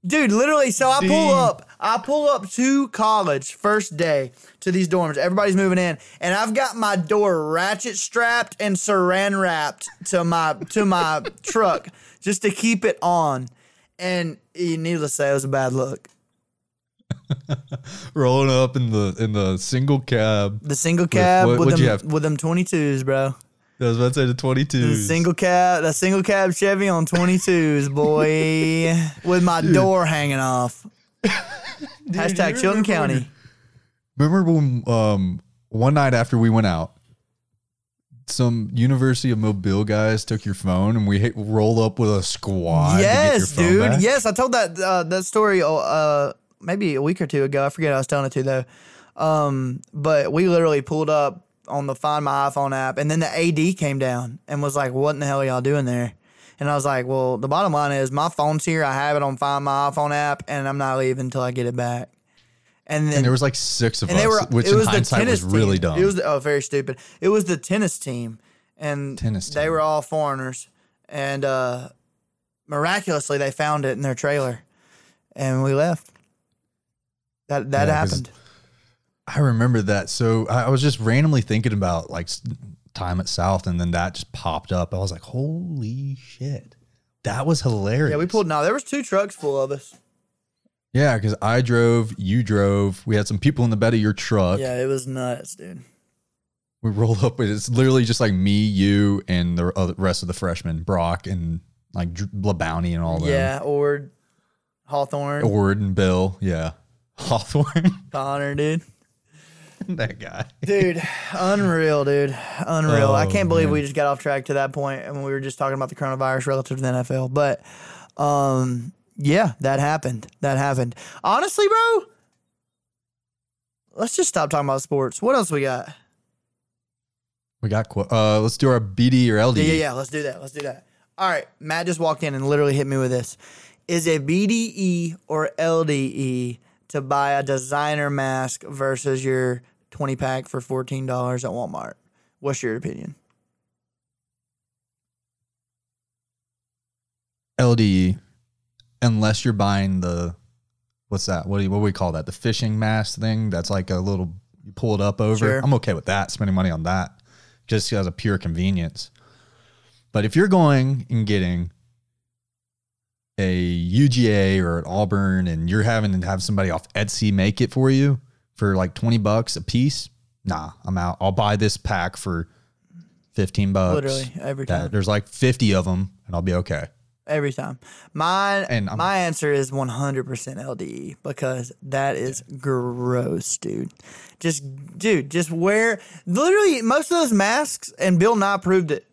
Dude, literally, so I pull up, I pull up to college first day to these dorms. Everybody's moving in, and I've got my door ratchet strapped and saran wrapped to my to my truck just to keep it on. And eh, needless to say, it was a bad look. Rolling up in the in the single cab. The single cab with what'd you them with them 22s, bro. I was about to say the 22. The single cab, the single cab Chevy on 22s, boy, with my door hanging off. Hashtag you Chilton remember County. Remember when um one night after we went out, some University of Mobile guys took your phone and we hit, rolled up with a squad. Yes, to get your phone dude. back? Yes, I told that uh, that story uh maybe a week or two ago. I forget I was telling it to though. Um, but we literally pulled up on the Find My iPhone app, and then the AD came down and was like, "What in the hell are y'all doing there?" And I was like, "Well, the bottom line is my phone's here. I have it on Find My iPhone app, and I'm not leaving until I get it back." And then And there was like six of us, they were which in hindsight was really team. dumb. It was oh very stupid. It was the tennis team, and Tennis team. they were all foreigners, and uh, miraculously they found it in their trailer, and we left. That that Yeah, happened. I remember that. So I I was just randomly thinking about like time at South, and then that just popped up. I was like, "Holy shit, that was hilarious!" Yeah, we pulled. Now there was two trucks full of us. Yeah, because I drove, you drove. We had some people in the bed of your truck. Yeah, it was nuts, dude. We rolled up with it's literally just like me, you, and the rest of the freshmen, Brock and like LeBounty and all them. Yeah, Ord, Hawthorne, Ord and Bill. Yeah. Hawthorne. Connor, dude. that guy. Dude, unreal, dude. Unreal. I Oh, can't believe man. we just got off track to that point and we were just talking about the coronavirus relative to the NFL. But um yeah, that happened. That happened. Honestly, bro, let's just stop talking about sports. What else we got? We got, uh, let's do our BD or LD. Yeah, yeah, yeah. Let's do that. Let's do that. All right. Matt just walked in and literally hit me with this. Is it BDE or LDE to buy a designer mask versus your 20 pack for $14 at Walmart? What's your opinion? LDE, unless you're buying the, what's that? What do you, what do we call that? The fishing mask thing. That's like a little you pull it up over. Sure. I'm okay with that. Spending money on that, just as a pure convenience. But if you're going and getting a UGA or an Auburn and you're having to have somebody off Etsy make it for you for like 20 bucks a piece, nah, I'm out. I'll buy this pack for 15 bucks. Literally every That- time. there's like 50 of them and I'll be okay. Every time. Mine And I'm- my answer is 100% LDE because that is gross, dude. Just dude, just wear literally most of those masks and Bill Nye proved it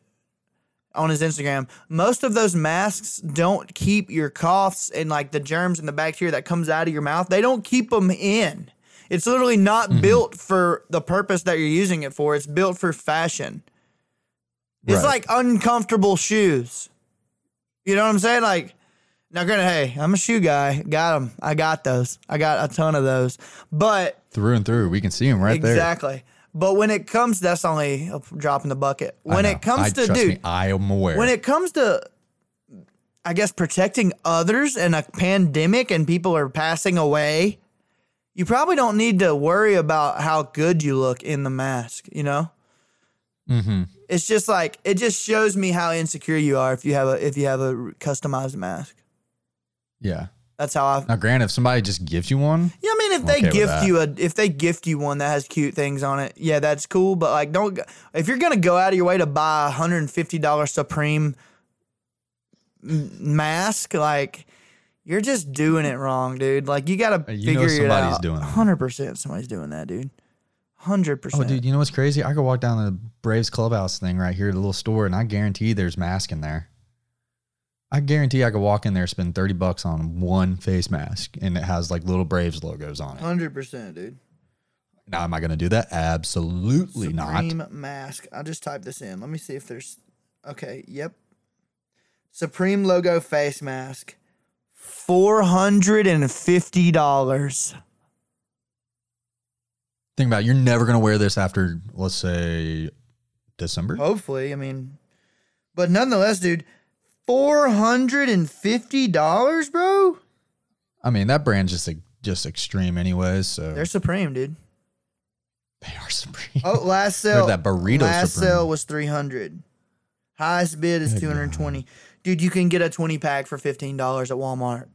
on his Instagram. Most of those masks don't keep your coughs and like the germs and the bacteria that comes out of your mouth. They don't keep them in. It's literally not Mm-hmm. built for the purpose that you're using it for. It's built for fashion. It's Right. like uncomfortable shoes. You know what I'm saying? Like, now granted, hey, I'm a shoe guy. Got them. I got those. I got a ton of those. But Through and through, we can see them right there. exactly. But when it comes, that's only a drop in the bucket. When it comes I, to dude, me, I am aware. when it comes to, I guess protecting others in a pandemic and people are passing away, you probably don't need to worry about how good you look in the mask. You know. Mhm. It's just like it just shows me how insecure you are if you have a if you have a customized mask. yeah. That's how I. Now, granted, if somebody just gives you one, Yeah, I mean, if I'm they okay gift you a if they gift you one that has cute things on it, yeah, that's cool. But like, don't if you're gonna go out of your way to buy a hundred and fifty dollar Supreme mask, like you're just doing it wrong, dude. Like you gotta you know figure it somebody's out. doing it. Hundred percent, somebody's doing that, dude. Hundred percent. Oh, dude, you know what's crazy? I could walk down the Braves clubhouse thing right here, the little store, and I guarantee there's mask in there. I guarantee I could walk in there, spend 30 bucks on one face mask, and it has like little Braves logos on it. Hundred percent, dude. Now, am I going to do that? Absolutely not. Supreme mask. I'll just type this in. Let me see if there's. Okay. Yep. Supreme logo face mask. Four hundred and fifty dollars. Think about it. You're never going to wear this after, let's say, December. Hopefully, I mean, but nonetheless, dude, four hundred and fifty dollars, bro. I mean, that brand's just just extreme, anyways. So They're Supreme, dude. they are supreme. Oh, last sale. that burrito Last Supreme. sale was three hundred. Highest bid is Good two hundred and twenty. Dude, you can get a twenty pack for fifteen dollars at Walmart.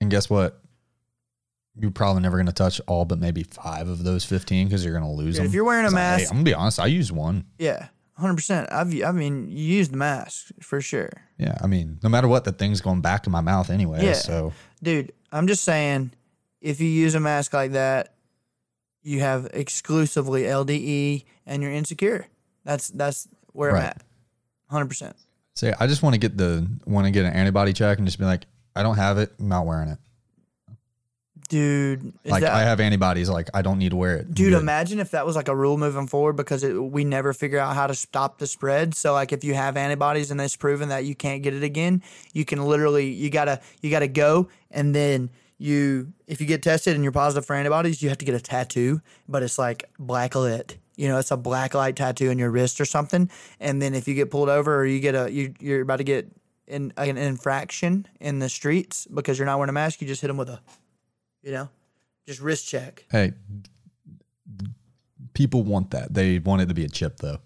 And guess what? You're probably never going to touch all but maybe five of those 15 because you're going to lose Dude, them. if you're wearing a 'Cause I- hey, mask- I'm going to be honest. I use one. Yeah, hundred percent. I've I mean, you use the mask for sure, Yeah. I mean, no matter what, the thing's going back to my mouth anyway. Yeah. So, dude. I'm just saying, if you use a mask like that, you have exclusively LDE and you're insecure. That's that's where I'm at. Hundred percent. say, I just want to get the, want to get an antibody check and just be like, I don't have it. I'm not wearing it. Dude, like, that, I have antibodies. Like, I don't need to wear it. Dude, imagine if that was like a rule moving forward because it, we never figure out how to stop the spread. So like if you have antibodies and it's proven that you can't get it again, you can literally you gotta you gotta go and then you if you get tested and you're positive for antibodies, you have to get a tattoo, but it's like black lit. You know, it's a black light tattoo on your wrist or something. And then if you get pulled over or you get a you you're about to get in an infraction in the streets because you're not wearing a mask, you just hit them with a you know, just wrist check. Hey, people want that. They want it to be a chip, though.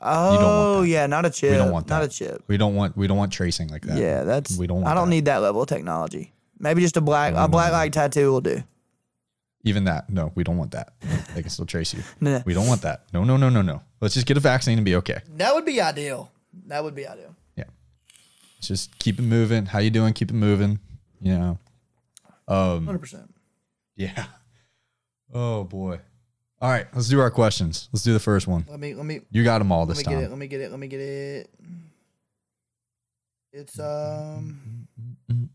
Oh don't want that. yeah, not a chip. We don't want that. Not a chip. We don't want, we don't want tracing like that. Yeah, that's. We don't want I don't that. need that level of technology. Maybe just a black a black light tattoo will do. Even that. No, we don't want that. They can still trace you. No, no. We don't want that. No, no, no, no, no. Let's just get a vaccine and be okay. That would be ideal. That would be ideal. Yeah. Let's just keep it moving. How you doing? Keep it moving. You know. Um. Hundred percent. Yeah. Oh boy. All right. Let's do our questions. Let's do the first one. Let me let me You got them all this time. let me get it. Let me get it. Let me get it. It's mm, mm, um. Mm,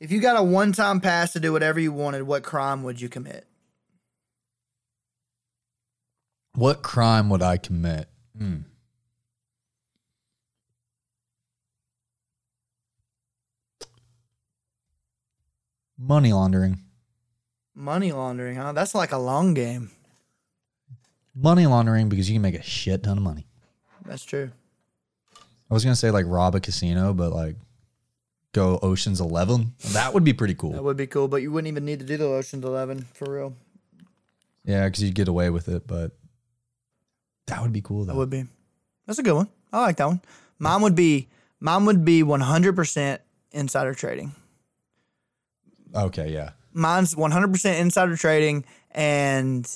if you got a one time pass to do whatever you wanted, what crime would you commit? What crime would I commit? Hmm. Money laundering. Money laundering, huh? That's like a long game. Money laundering because you can make a shit ton of money. That's true. I was gonna say like rob a casino, but like go Ocean's Eleven. That would be pretty cool. That would be cool, but you wouldn't even need to do the Ocean's Eleven for real. Yeah, because you'd get away with it, but that would be cool That would be. That's a good one. I like that one. Mine would be mine would be one hundred percent insider trading. Okay, yeah. Mine's one hundred percent insider trading, and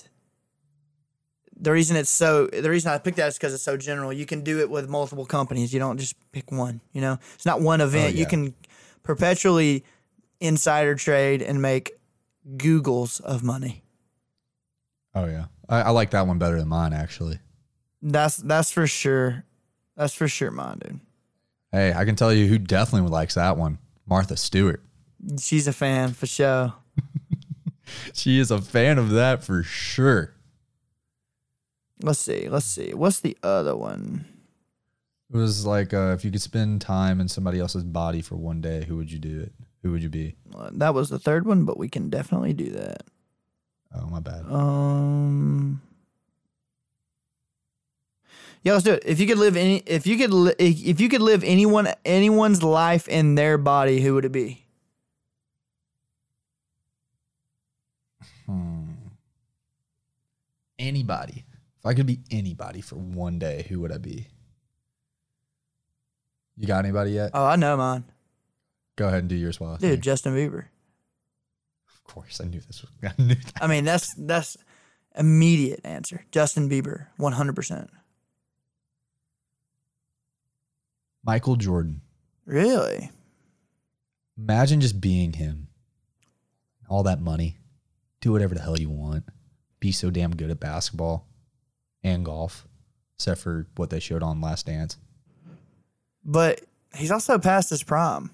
the reason it's so the reason I picked that is because it's so general. You can do it with multiple companies. You don't just pick one. You know, it's not one event. Oh, you yeah. can perpetually insider trade and make Googles of money. Oh yeah. I, I like that one better than mine actually. That's that's for sure. That's for sure, mine, dude. Hey, I can tell you who definitely likes that one. Martha Stewart. She's a fan for sure. She is a fan of that for sure. Let's see. Let's see. What's the other one? It was like uh, if you could spend time in somebody else's body for one day, who would you do it? Who would you be? Uh, That was the third one, but we can definitely do that. Oh my bad. Um. Yeah, let's do it. If you could live any, if you could, li- if if you could live anyone, anyone's life in their body, who would it be? Anybody. If I could be anybody for one day, who would I be? You got anybody yet? Oh, I know mine, Go ahead and do yours while I dude. think. Justin Bieber. Of course, I knew this was. I knew that. I mean, that's that's immediate answer. Justin Bieber, one hundred percent. Michael Jordan. Really? Imagine just being him. All that money. Do whatever the hell you want. Be so damn good at basketball and golf, except for what they showed on Last Dance. But he's also past his prime.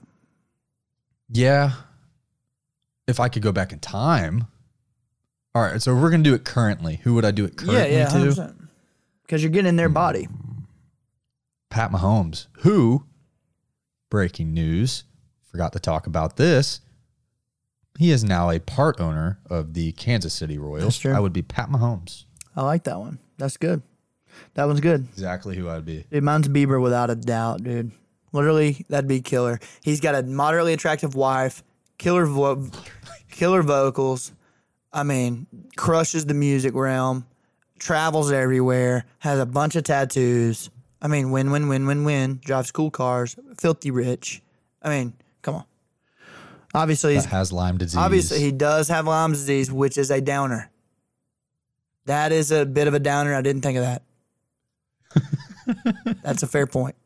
Yeah. If I could go back in time. All right, so we're gonna do it currently. Who would I do it Yeah, currently yeah, to? hundred percent. Because you're getting in their hmm. body. Pat Mahomes, who, breaking news, forgot to talk about this. He is now a part owner of the Kansas City Royals. That's true. I would be Pat Mahomes. I like that one. That's good. That one's good. Exactly who I'd be. Dude, mine's Bieber without a doubt, dude. Literally, that'd be killer. He's got a moderately attractive wife, killer vo- killer vocals. I mean, crushes the music realm, travels everywhere, has a bunch of tattoos. I mean, win, win, win, win, win. Drives cool cars, filthy rich. I mean. Obviously, That has Lyme disease. Obviously, he does have Lyme disease, which is a downer. That is a bit of a downer. I didn't think of that. That's a fair point.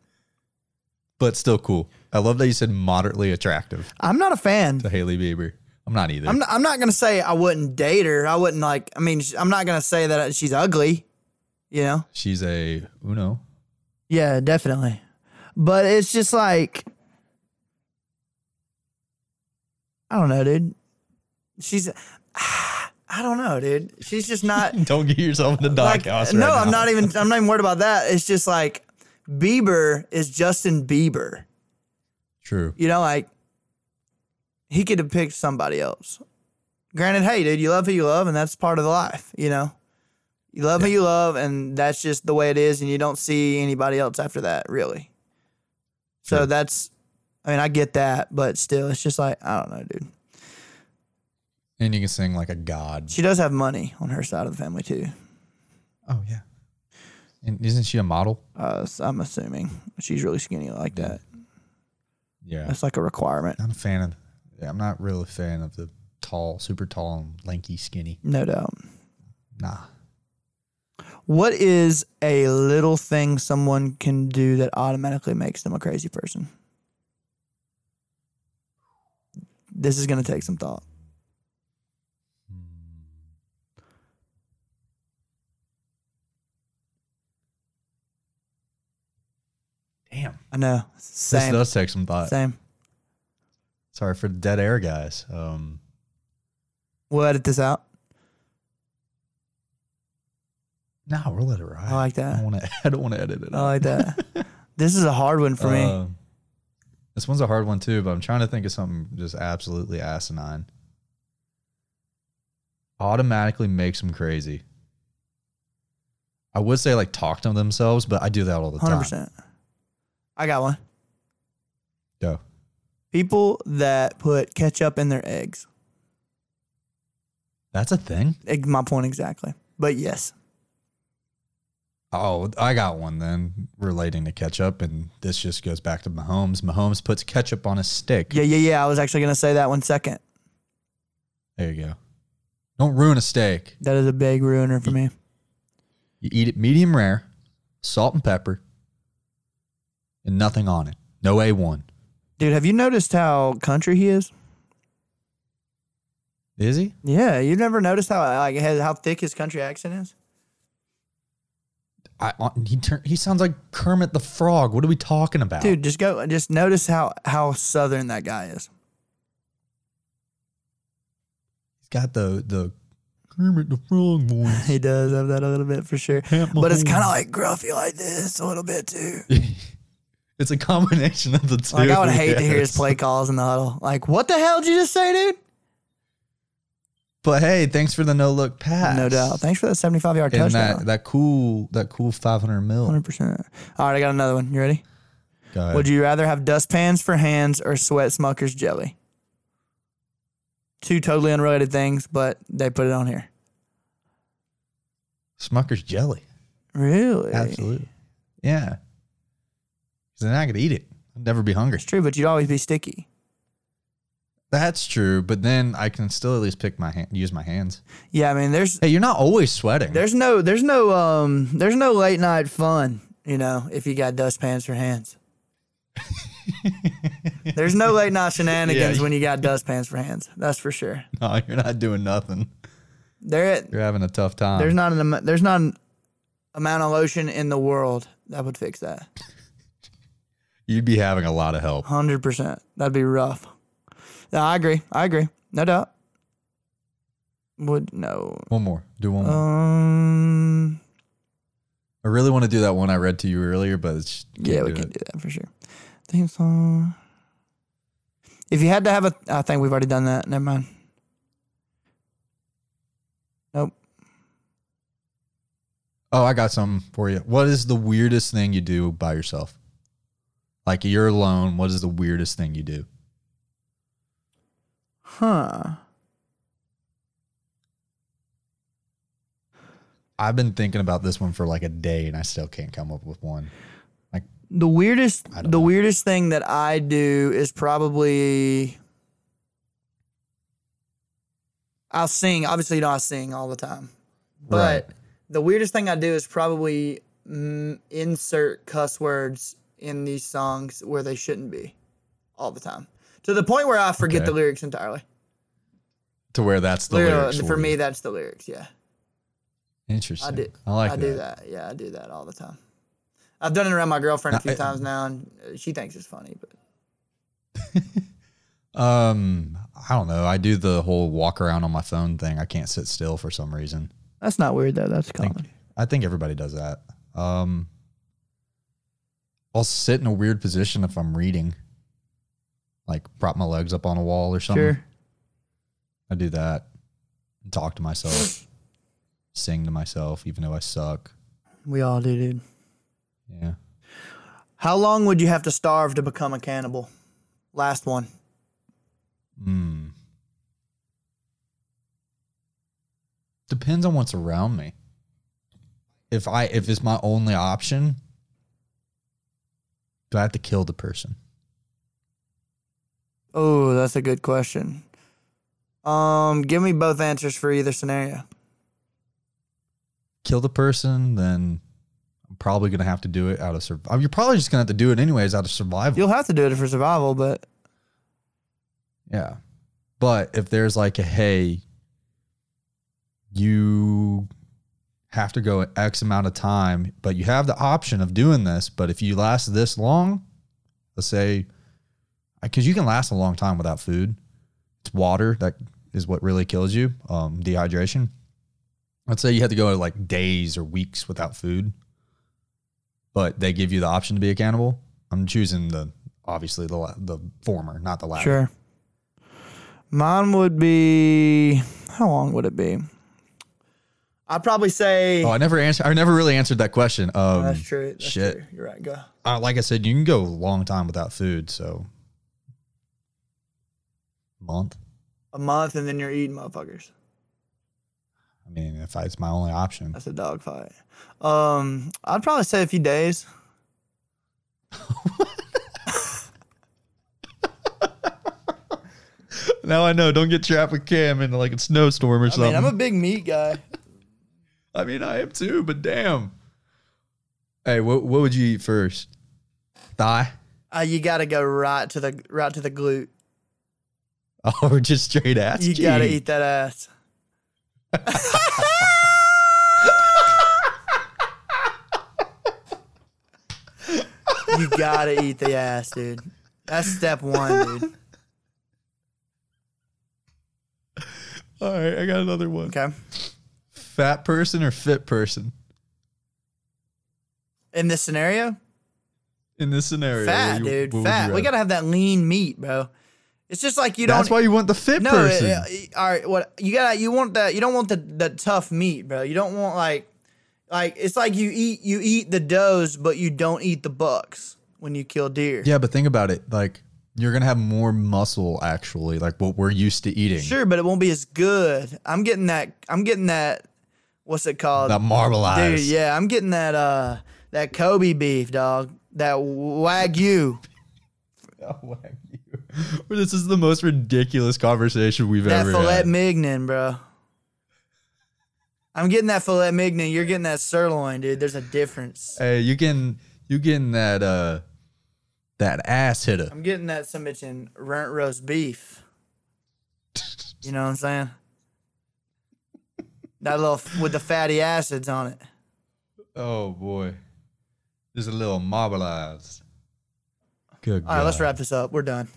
but still cool. I love that you said moderately attractive I'm not a fan. to Hailey Bieber. I'm not either. I'm not, I'm not going to say I wouldn't date her. I wouldn't like, I mean, I'm not going to say that she's ugly, you know? She's a Uno. Yeah, definitely. But it's just like, I don't know, dude. She's, I don't know, dude. She's just not. Don't get yourself in the like, doghouse. no, right I'm not even. I'm not even worried about that. It's just like Bieber is Justin Bieber. True. You know, like he could have picked somebody else. Granted, hey, dude, you love who you love, and that's part of the life. You know, you love who you love, and that's just the way it is, and you don't see anybody else after that, really. So True. that's. I mean, I get that, but still, it's just like I don't know, dude. And you can sing like a god. She does have money on her side of the family too. Oh yeah. And isn't she a model? Uh, so I'm assuming she's really skinny like that. Yeah. That's like a requirement, I'm a fan of. Yeah, I'm not really a fan of the tall, super tall and lanky, skinny. no doubt. Nah. What is a little thing someone can do that automatically makes them a crazy person? This is going to take some thought. Damn. I know. This Same. does take some thought. Same. Sorry for the dead air, guys. Um, We'll edit this out. no, we'll let it ride. I like that. I don't want to. I don't want to edit it. I out. like that. this is a hard one for me. This one's a hard one too, but I'm trying to think of something just absolutely asinine. Automatically makes them crazy. I would say like talk to themselves, but I do that all the time. 100%. I got one. Go. People that put ketchup in their eggs. That's a thing. Ex- My point exactly. But yes. Oh, I got one then relating to ketchup, and this just goes back to Mahomes. Mahomes puts ketchup on a steak. Yeah, yeah, yeah. I was actually gonna say that one second. There you go. Don't ruin a steak. That is a big ruiner for me. You eat it medium rare, salt and pepper, and nothing on it. No A1. Dude, have you noticed how country he is? Is he? Yeah, you've never noticed how like how thick his country accent is? I, uh, he turn, he sounds like Kermit the Frog. What are we talking about? Dude, just go just notice how how southern that guy is. He's got the the Kermit the Frog voice. He does have that a little bit for sure. But it's kind of like gruffy like this a little bit too. it's a combination of the two. Like I would hate to hear his play calls in the huddle. Like, what the hell did you just say, dude? But hey, thanks for the no look pass. No doubt. Thanks for that 75 yard And touchdown. that that cool that cool 500 mil. 100%. All right, I got another one. You ready? Go ahead. Would you rather have dustpans for hands or sweat Smucker's jelly? Two totally unrelated things, but they put it on here. Smucker's jelly. Really? Absolutely. Yeah. Because then I could eat it. I'd never be hungry. It's true, but you'd always be sticky. That's true, but then I can still at least pick my hand, use my hands. Yeah, I mean, there's Hey, you're not always sweating. there's no there's no um there's no late night fun, you know, if you got dustpans for hands. there's no late night shenanigans Yeah. when you got dustpans for hands. That's for sure. no, you're not doing nothing. There it You're having a tough time. there's not an there's not an amount of lotion in the world that would fix that. You'd be having a lot of help. Hundred percent. That'd be rough. No, I agree. I agree. No doubt. Would no. One more. Do one more. Um. I really want to do that one I read to you earlier, but it's Yeah, we can it. do that for sure. Theme song. If you had to have a, I think we've already done that. Never mind. Nope. Oh, I got something for you. What is the weirdest thing you do by yourself? Like you're alone. What is the weirdest thing you do? Huh. I've been thinking about this one for like a day and I still can't come up with one. Like the weirdest, the know. weirdest thing that I do is probably. I'll sing. Obviously, you know I sing all the time, but Right. the weirdest thing I do is probably mm, insert cuss words in these songs where they shouldn't be, all the time, to the point where I forget Okay. the lyrics entirely. To where that's the Literally, lyrics for me, you. that's the lyrics. Yeah, Interesting. I do. I like I that. do that. Yeah, I do that all the time. I've done it around my girlfriend a few I- times now, and uh, she thinks it's funny. But Um, I don't know. I do the whole walk around on my phone thing. I can't sit still for some reason. that's not weird though. That's I think, common. I think everybody does that. Um, I'll sit in a weird position if I'm reading, like prop my legs up on a wall or something. Sure. I do that. And talk to myself, sing to myself, even though I suck. We all do, dude. Yeah. How long would you have to starve to become a cannibal? Last one. Hmm. Depends on what's around me. If I if it's my only option, do I have to kill the person? Oh, that's a good question. Um, give me both answers for either scenario. Kill the person, then I'm probably gonna have to do it out of survival. You're probably just gonna have to do it anyways out of survival. You'll have to do it for survival, but Yeah. But if there's like a hey, you have to go X amount of time, but you have the option of doing this. But if you last this long, let's say, because you can last a long time without food, it's water that is what really kills you, um, dehydration. Let's say you had to go like days or weeks without food, but they give you the option to be a cannibal. I'm choosing the obviously the the former, not the latter. sure. Mine would be how long would it be? I'd probably say. Oh, I never answered. I never really answered that question. Um, that's true. That's shit. true. You're right. Go. uh, like I said, you can go a long time without food. So, month. A month and then you're eating motherfuckers. I mean, if I, it's my only option. That's a dog fight. Um, I'd probably say a few days. Now I know. Don't get trapped with Cam in like a snowstorm or I something. mean, I'm a big meat guy. I mean, I am too, but damn. Hey, what what would you eat first? Thigh? Uh, you got to go right to the right to the glute. Oh, or just straight ass? You cheek? got to eat that ass. you got to eat the ass, dude. That's step one, dude. All right, I got another one. Okay. Fat person or fit person In this scenario, in this scenario? fat, you- dude. Fat. We gotta have that lean meat, bro. It's just like you don't. That's why you want the fit No, person. uh, uh, all right. What you got? You want that? You don't want the the tough meat, bro. You don't want like, like it's like you eat you eat the does, but you don't eat the bucks when you kill deer. yeah, but think about it. Like you're gonna have more muscle actually, like what we're used to eating. Sure, but it won't be as good. I'm getting that. I'm getting that. What's it called? That marbleized. Dude, yeah, I'm getting that. Uh, that Kobe beef, dog. That wagyu. Oh, wagyu. this is the most ridiculous conversation we've ever had. That ever filet had. mignon, bro. I'm getting that filet mignon. You're getting that sirloin, dude. There's a difference. Hey, you can you getting that uh that ass hitter. I'm getting that some bitchin' burnt roast beef. You know what I'm saying? That little with the fatty acids on it. Oh boy. There's a little marbleized. Good All right, let's wrap this up. We're done.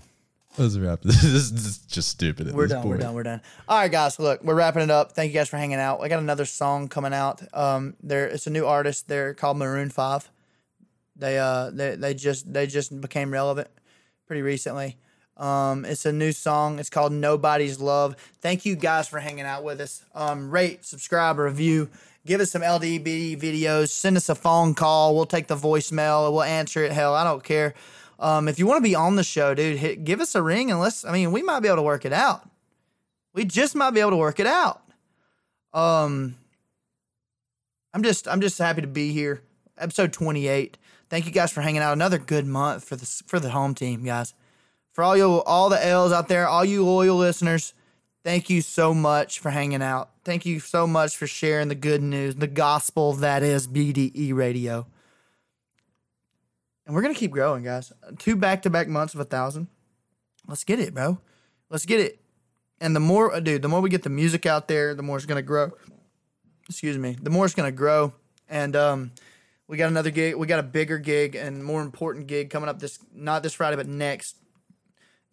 Let's wrap this. This is just stupid. We're done. We're done. We're done. All right, guys. Look, we're wrapping it up. Thank you guys for hanging out. I got another song coming out. Um, there it's a new artist. They're called Maroon Five. They uh they they just they just became relevant pretty recently. Um, it's a new song. It's called Nobody's Love. Thank you guys for hanging out with us. Um, rate, subscribe, review. Give us some LDB videos. Send us a phone call. We'll take the voicemail. We'll answer it. Hell, I don't care. Um, if you want to be on the show, dude, hit, give us a ring and let's. I mean, we might be able to work it out. We just might be able to work it out. Um, I'm just I'm just happy to be here. Episode 28. Thank you guys for hanging out. Another good month for the for the home team, guys. For all you all the L's out there, all you loyal listeners, thank you so much for hanging out. Thank you so much for sharing the good news, the gospel that is BDE Radio. And we're gonna keep growing, guys. Two back to back months of a thousand. Let's get it, bro. Let's get it. And the more, uh, dude, the more we get the music out there, the more it's gonna grow. Excuse me. The more it's gonna grow. And um, we got another gig. We got a bigger gig and more important gig coming up this not this Friday, but next.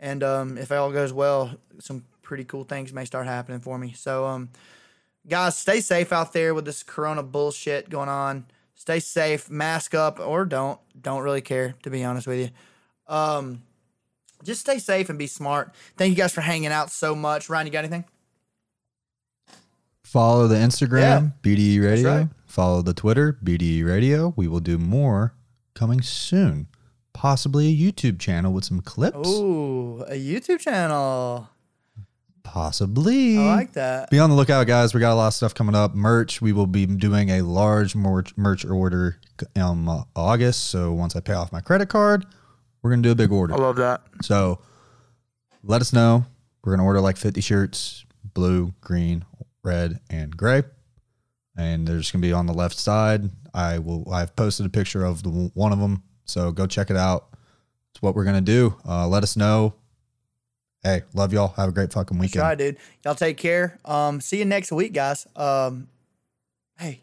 And um, if all goes well, some pretty cool things may start happening for me. So um, guys, stay safe out there with this Corona bullshit going on. Stay safe, mask up or don't. Don't really care, to be honest with you. Um, just stay safe and be smart. Thank you guys for hanging out so much. Ryan, you got anything? Follow the Instagram, BDE Radio. right. Follow the Twitter, BDE Radio. We will do more coming soon. Possibly a YouTube channel with some clips. Ooh, a YouTube channel. Possibly. I like that. Be on the lookout, guys. We got a lot of stuff coming up. Merch. We will be doing a large merch, merch order um uh, August. So once I pay off my credit card, we're gonna do a big order. I love that. So let us know. We're gonna order like 50 shirts, blue, green, red, and gray. And they're just gonna be on the left side. I will. I've posted a picture of the one of them. So go check it out. It's what we're gonna do. Uh, let us know. Hey, love y'all. Have a great fucking weekend. Try, dude. Y'all take care. Um, see you next week, guys. Um, hey,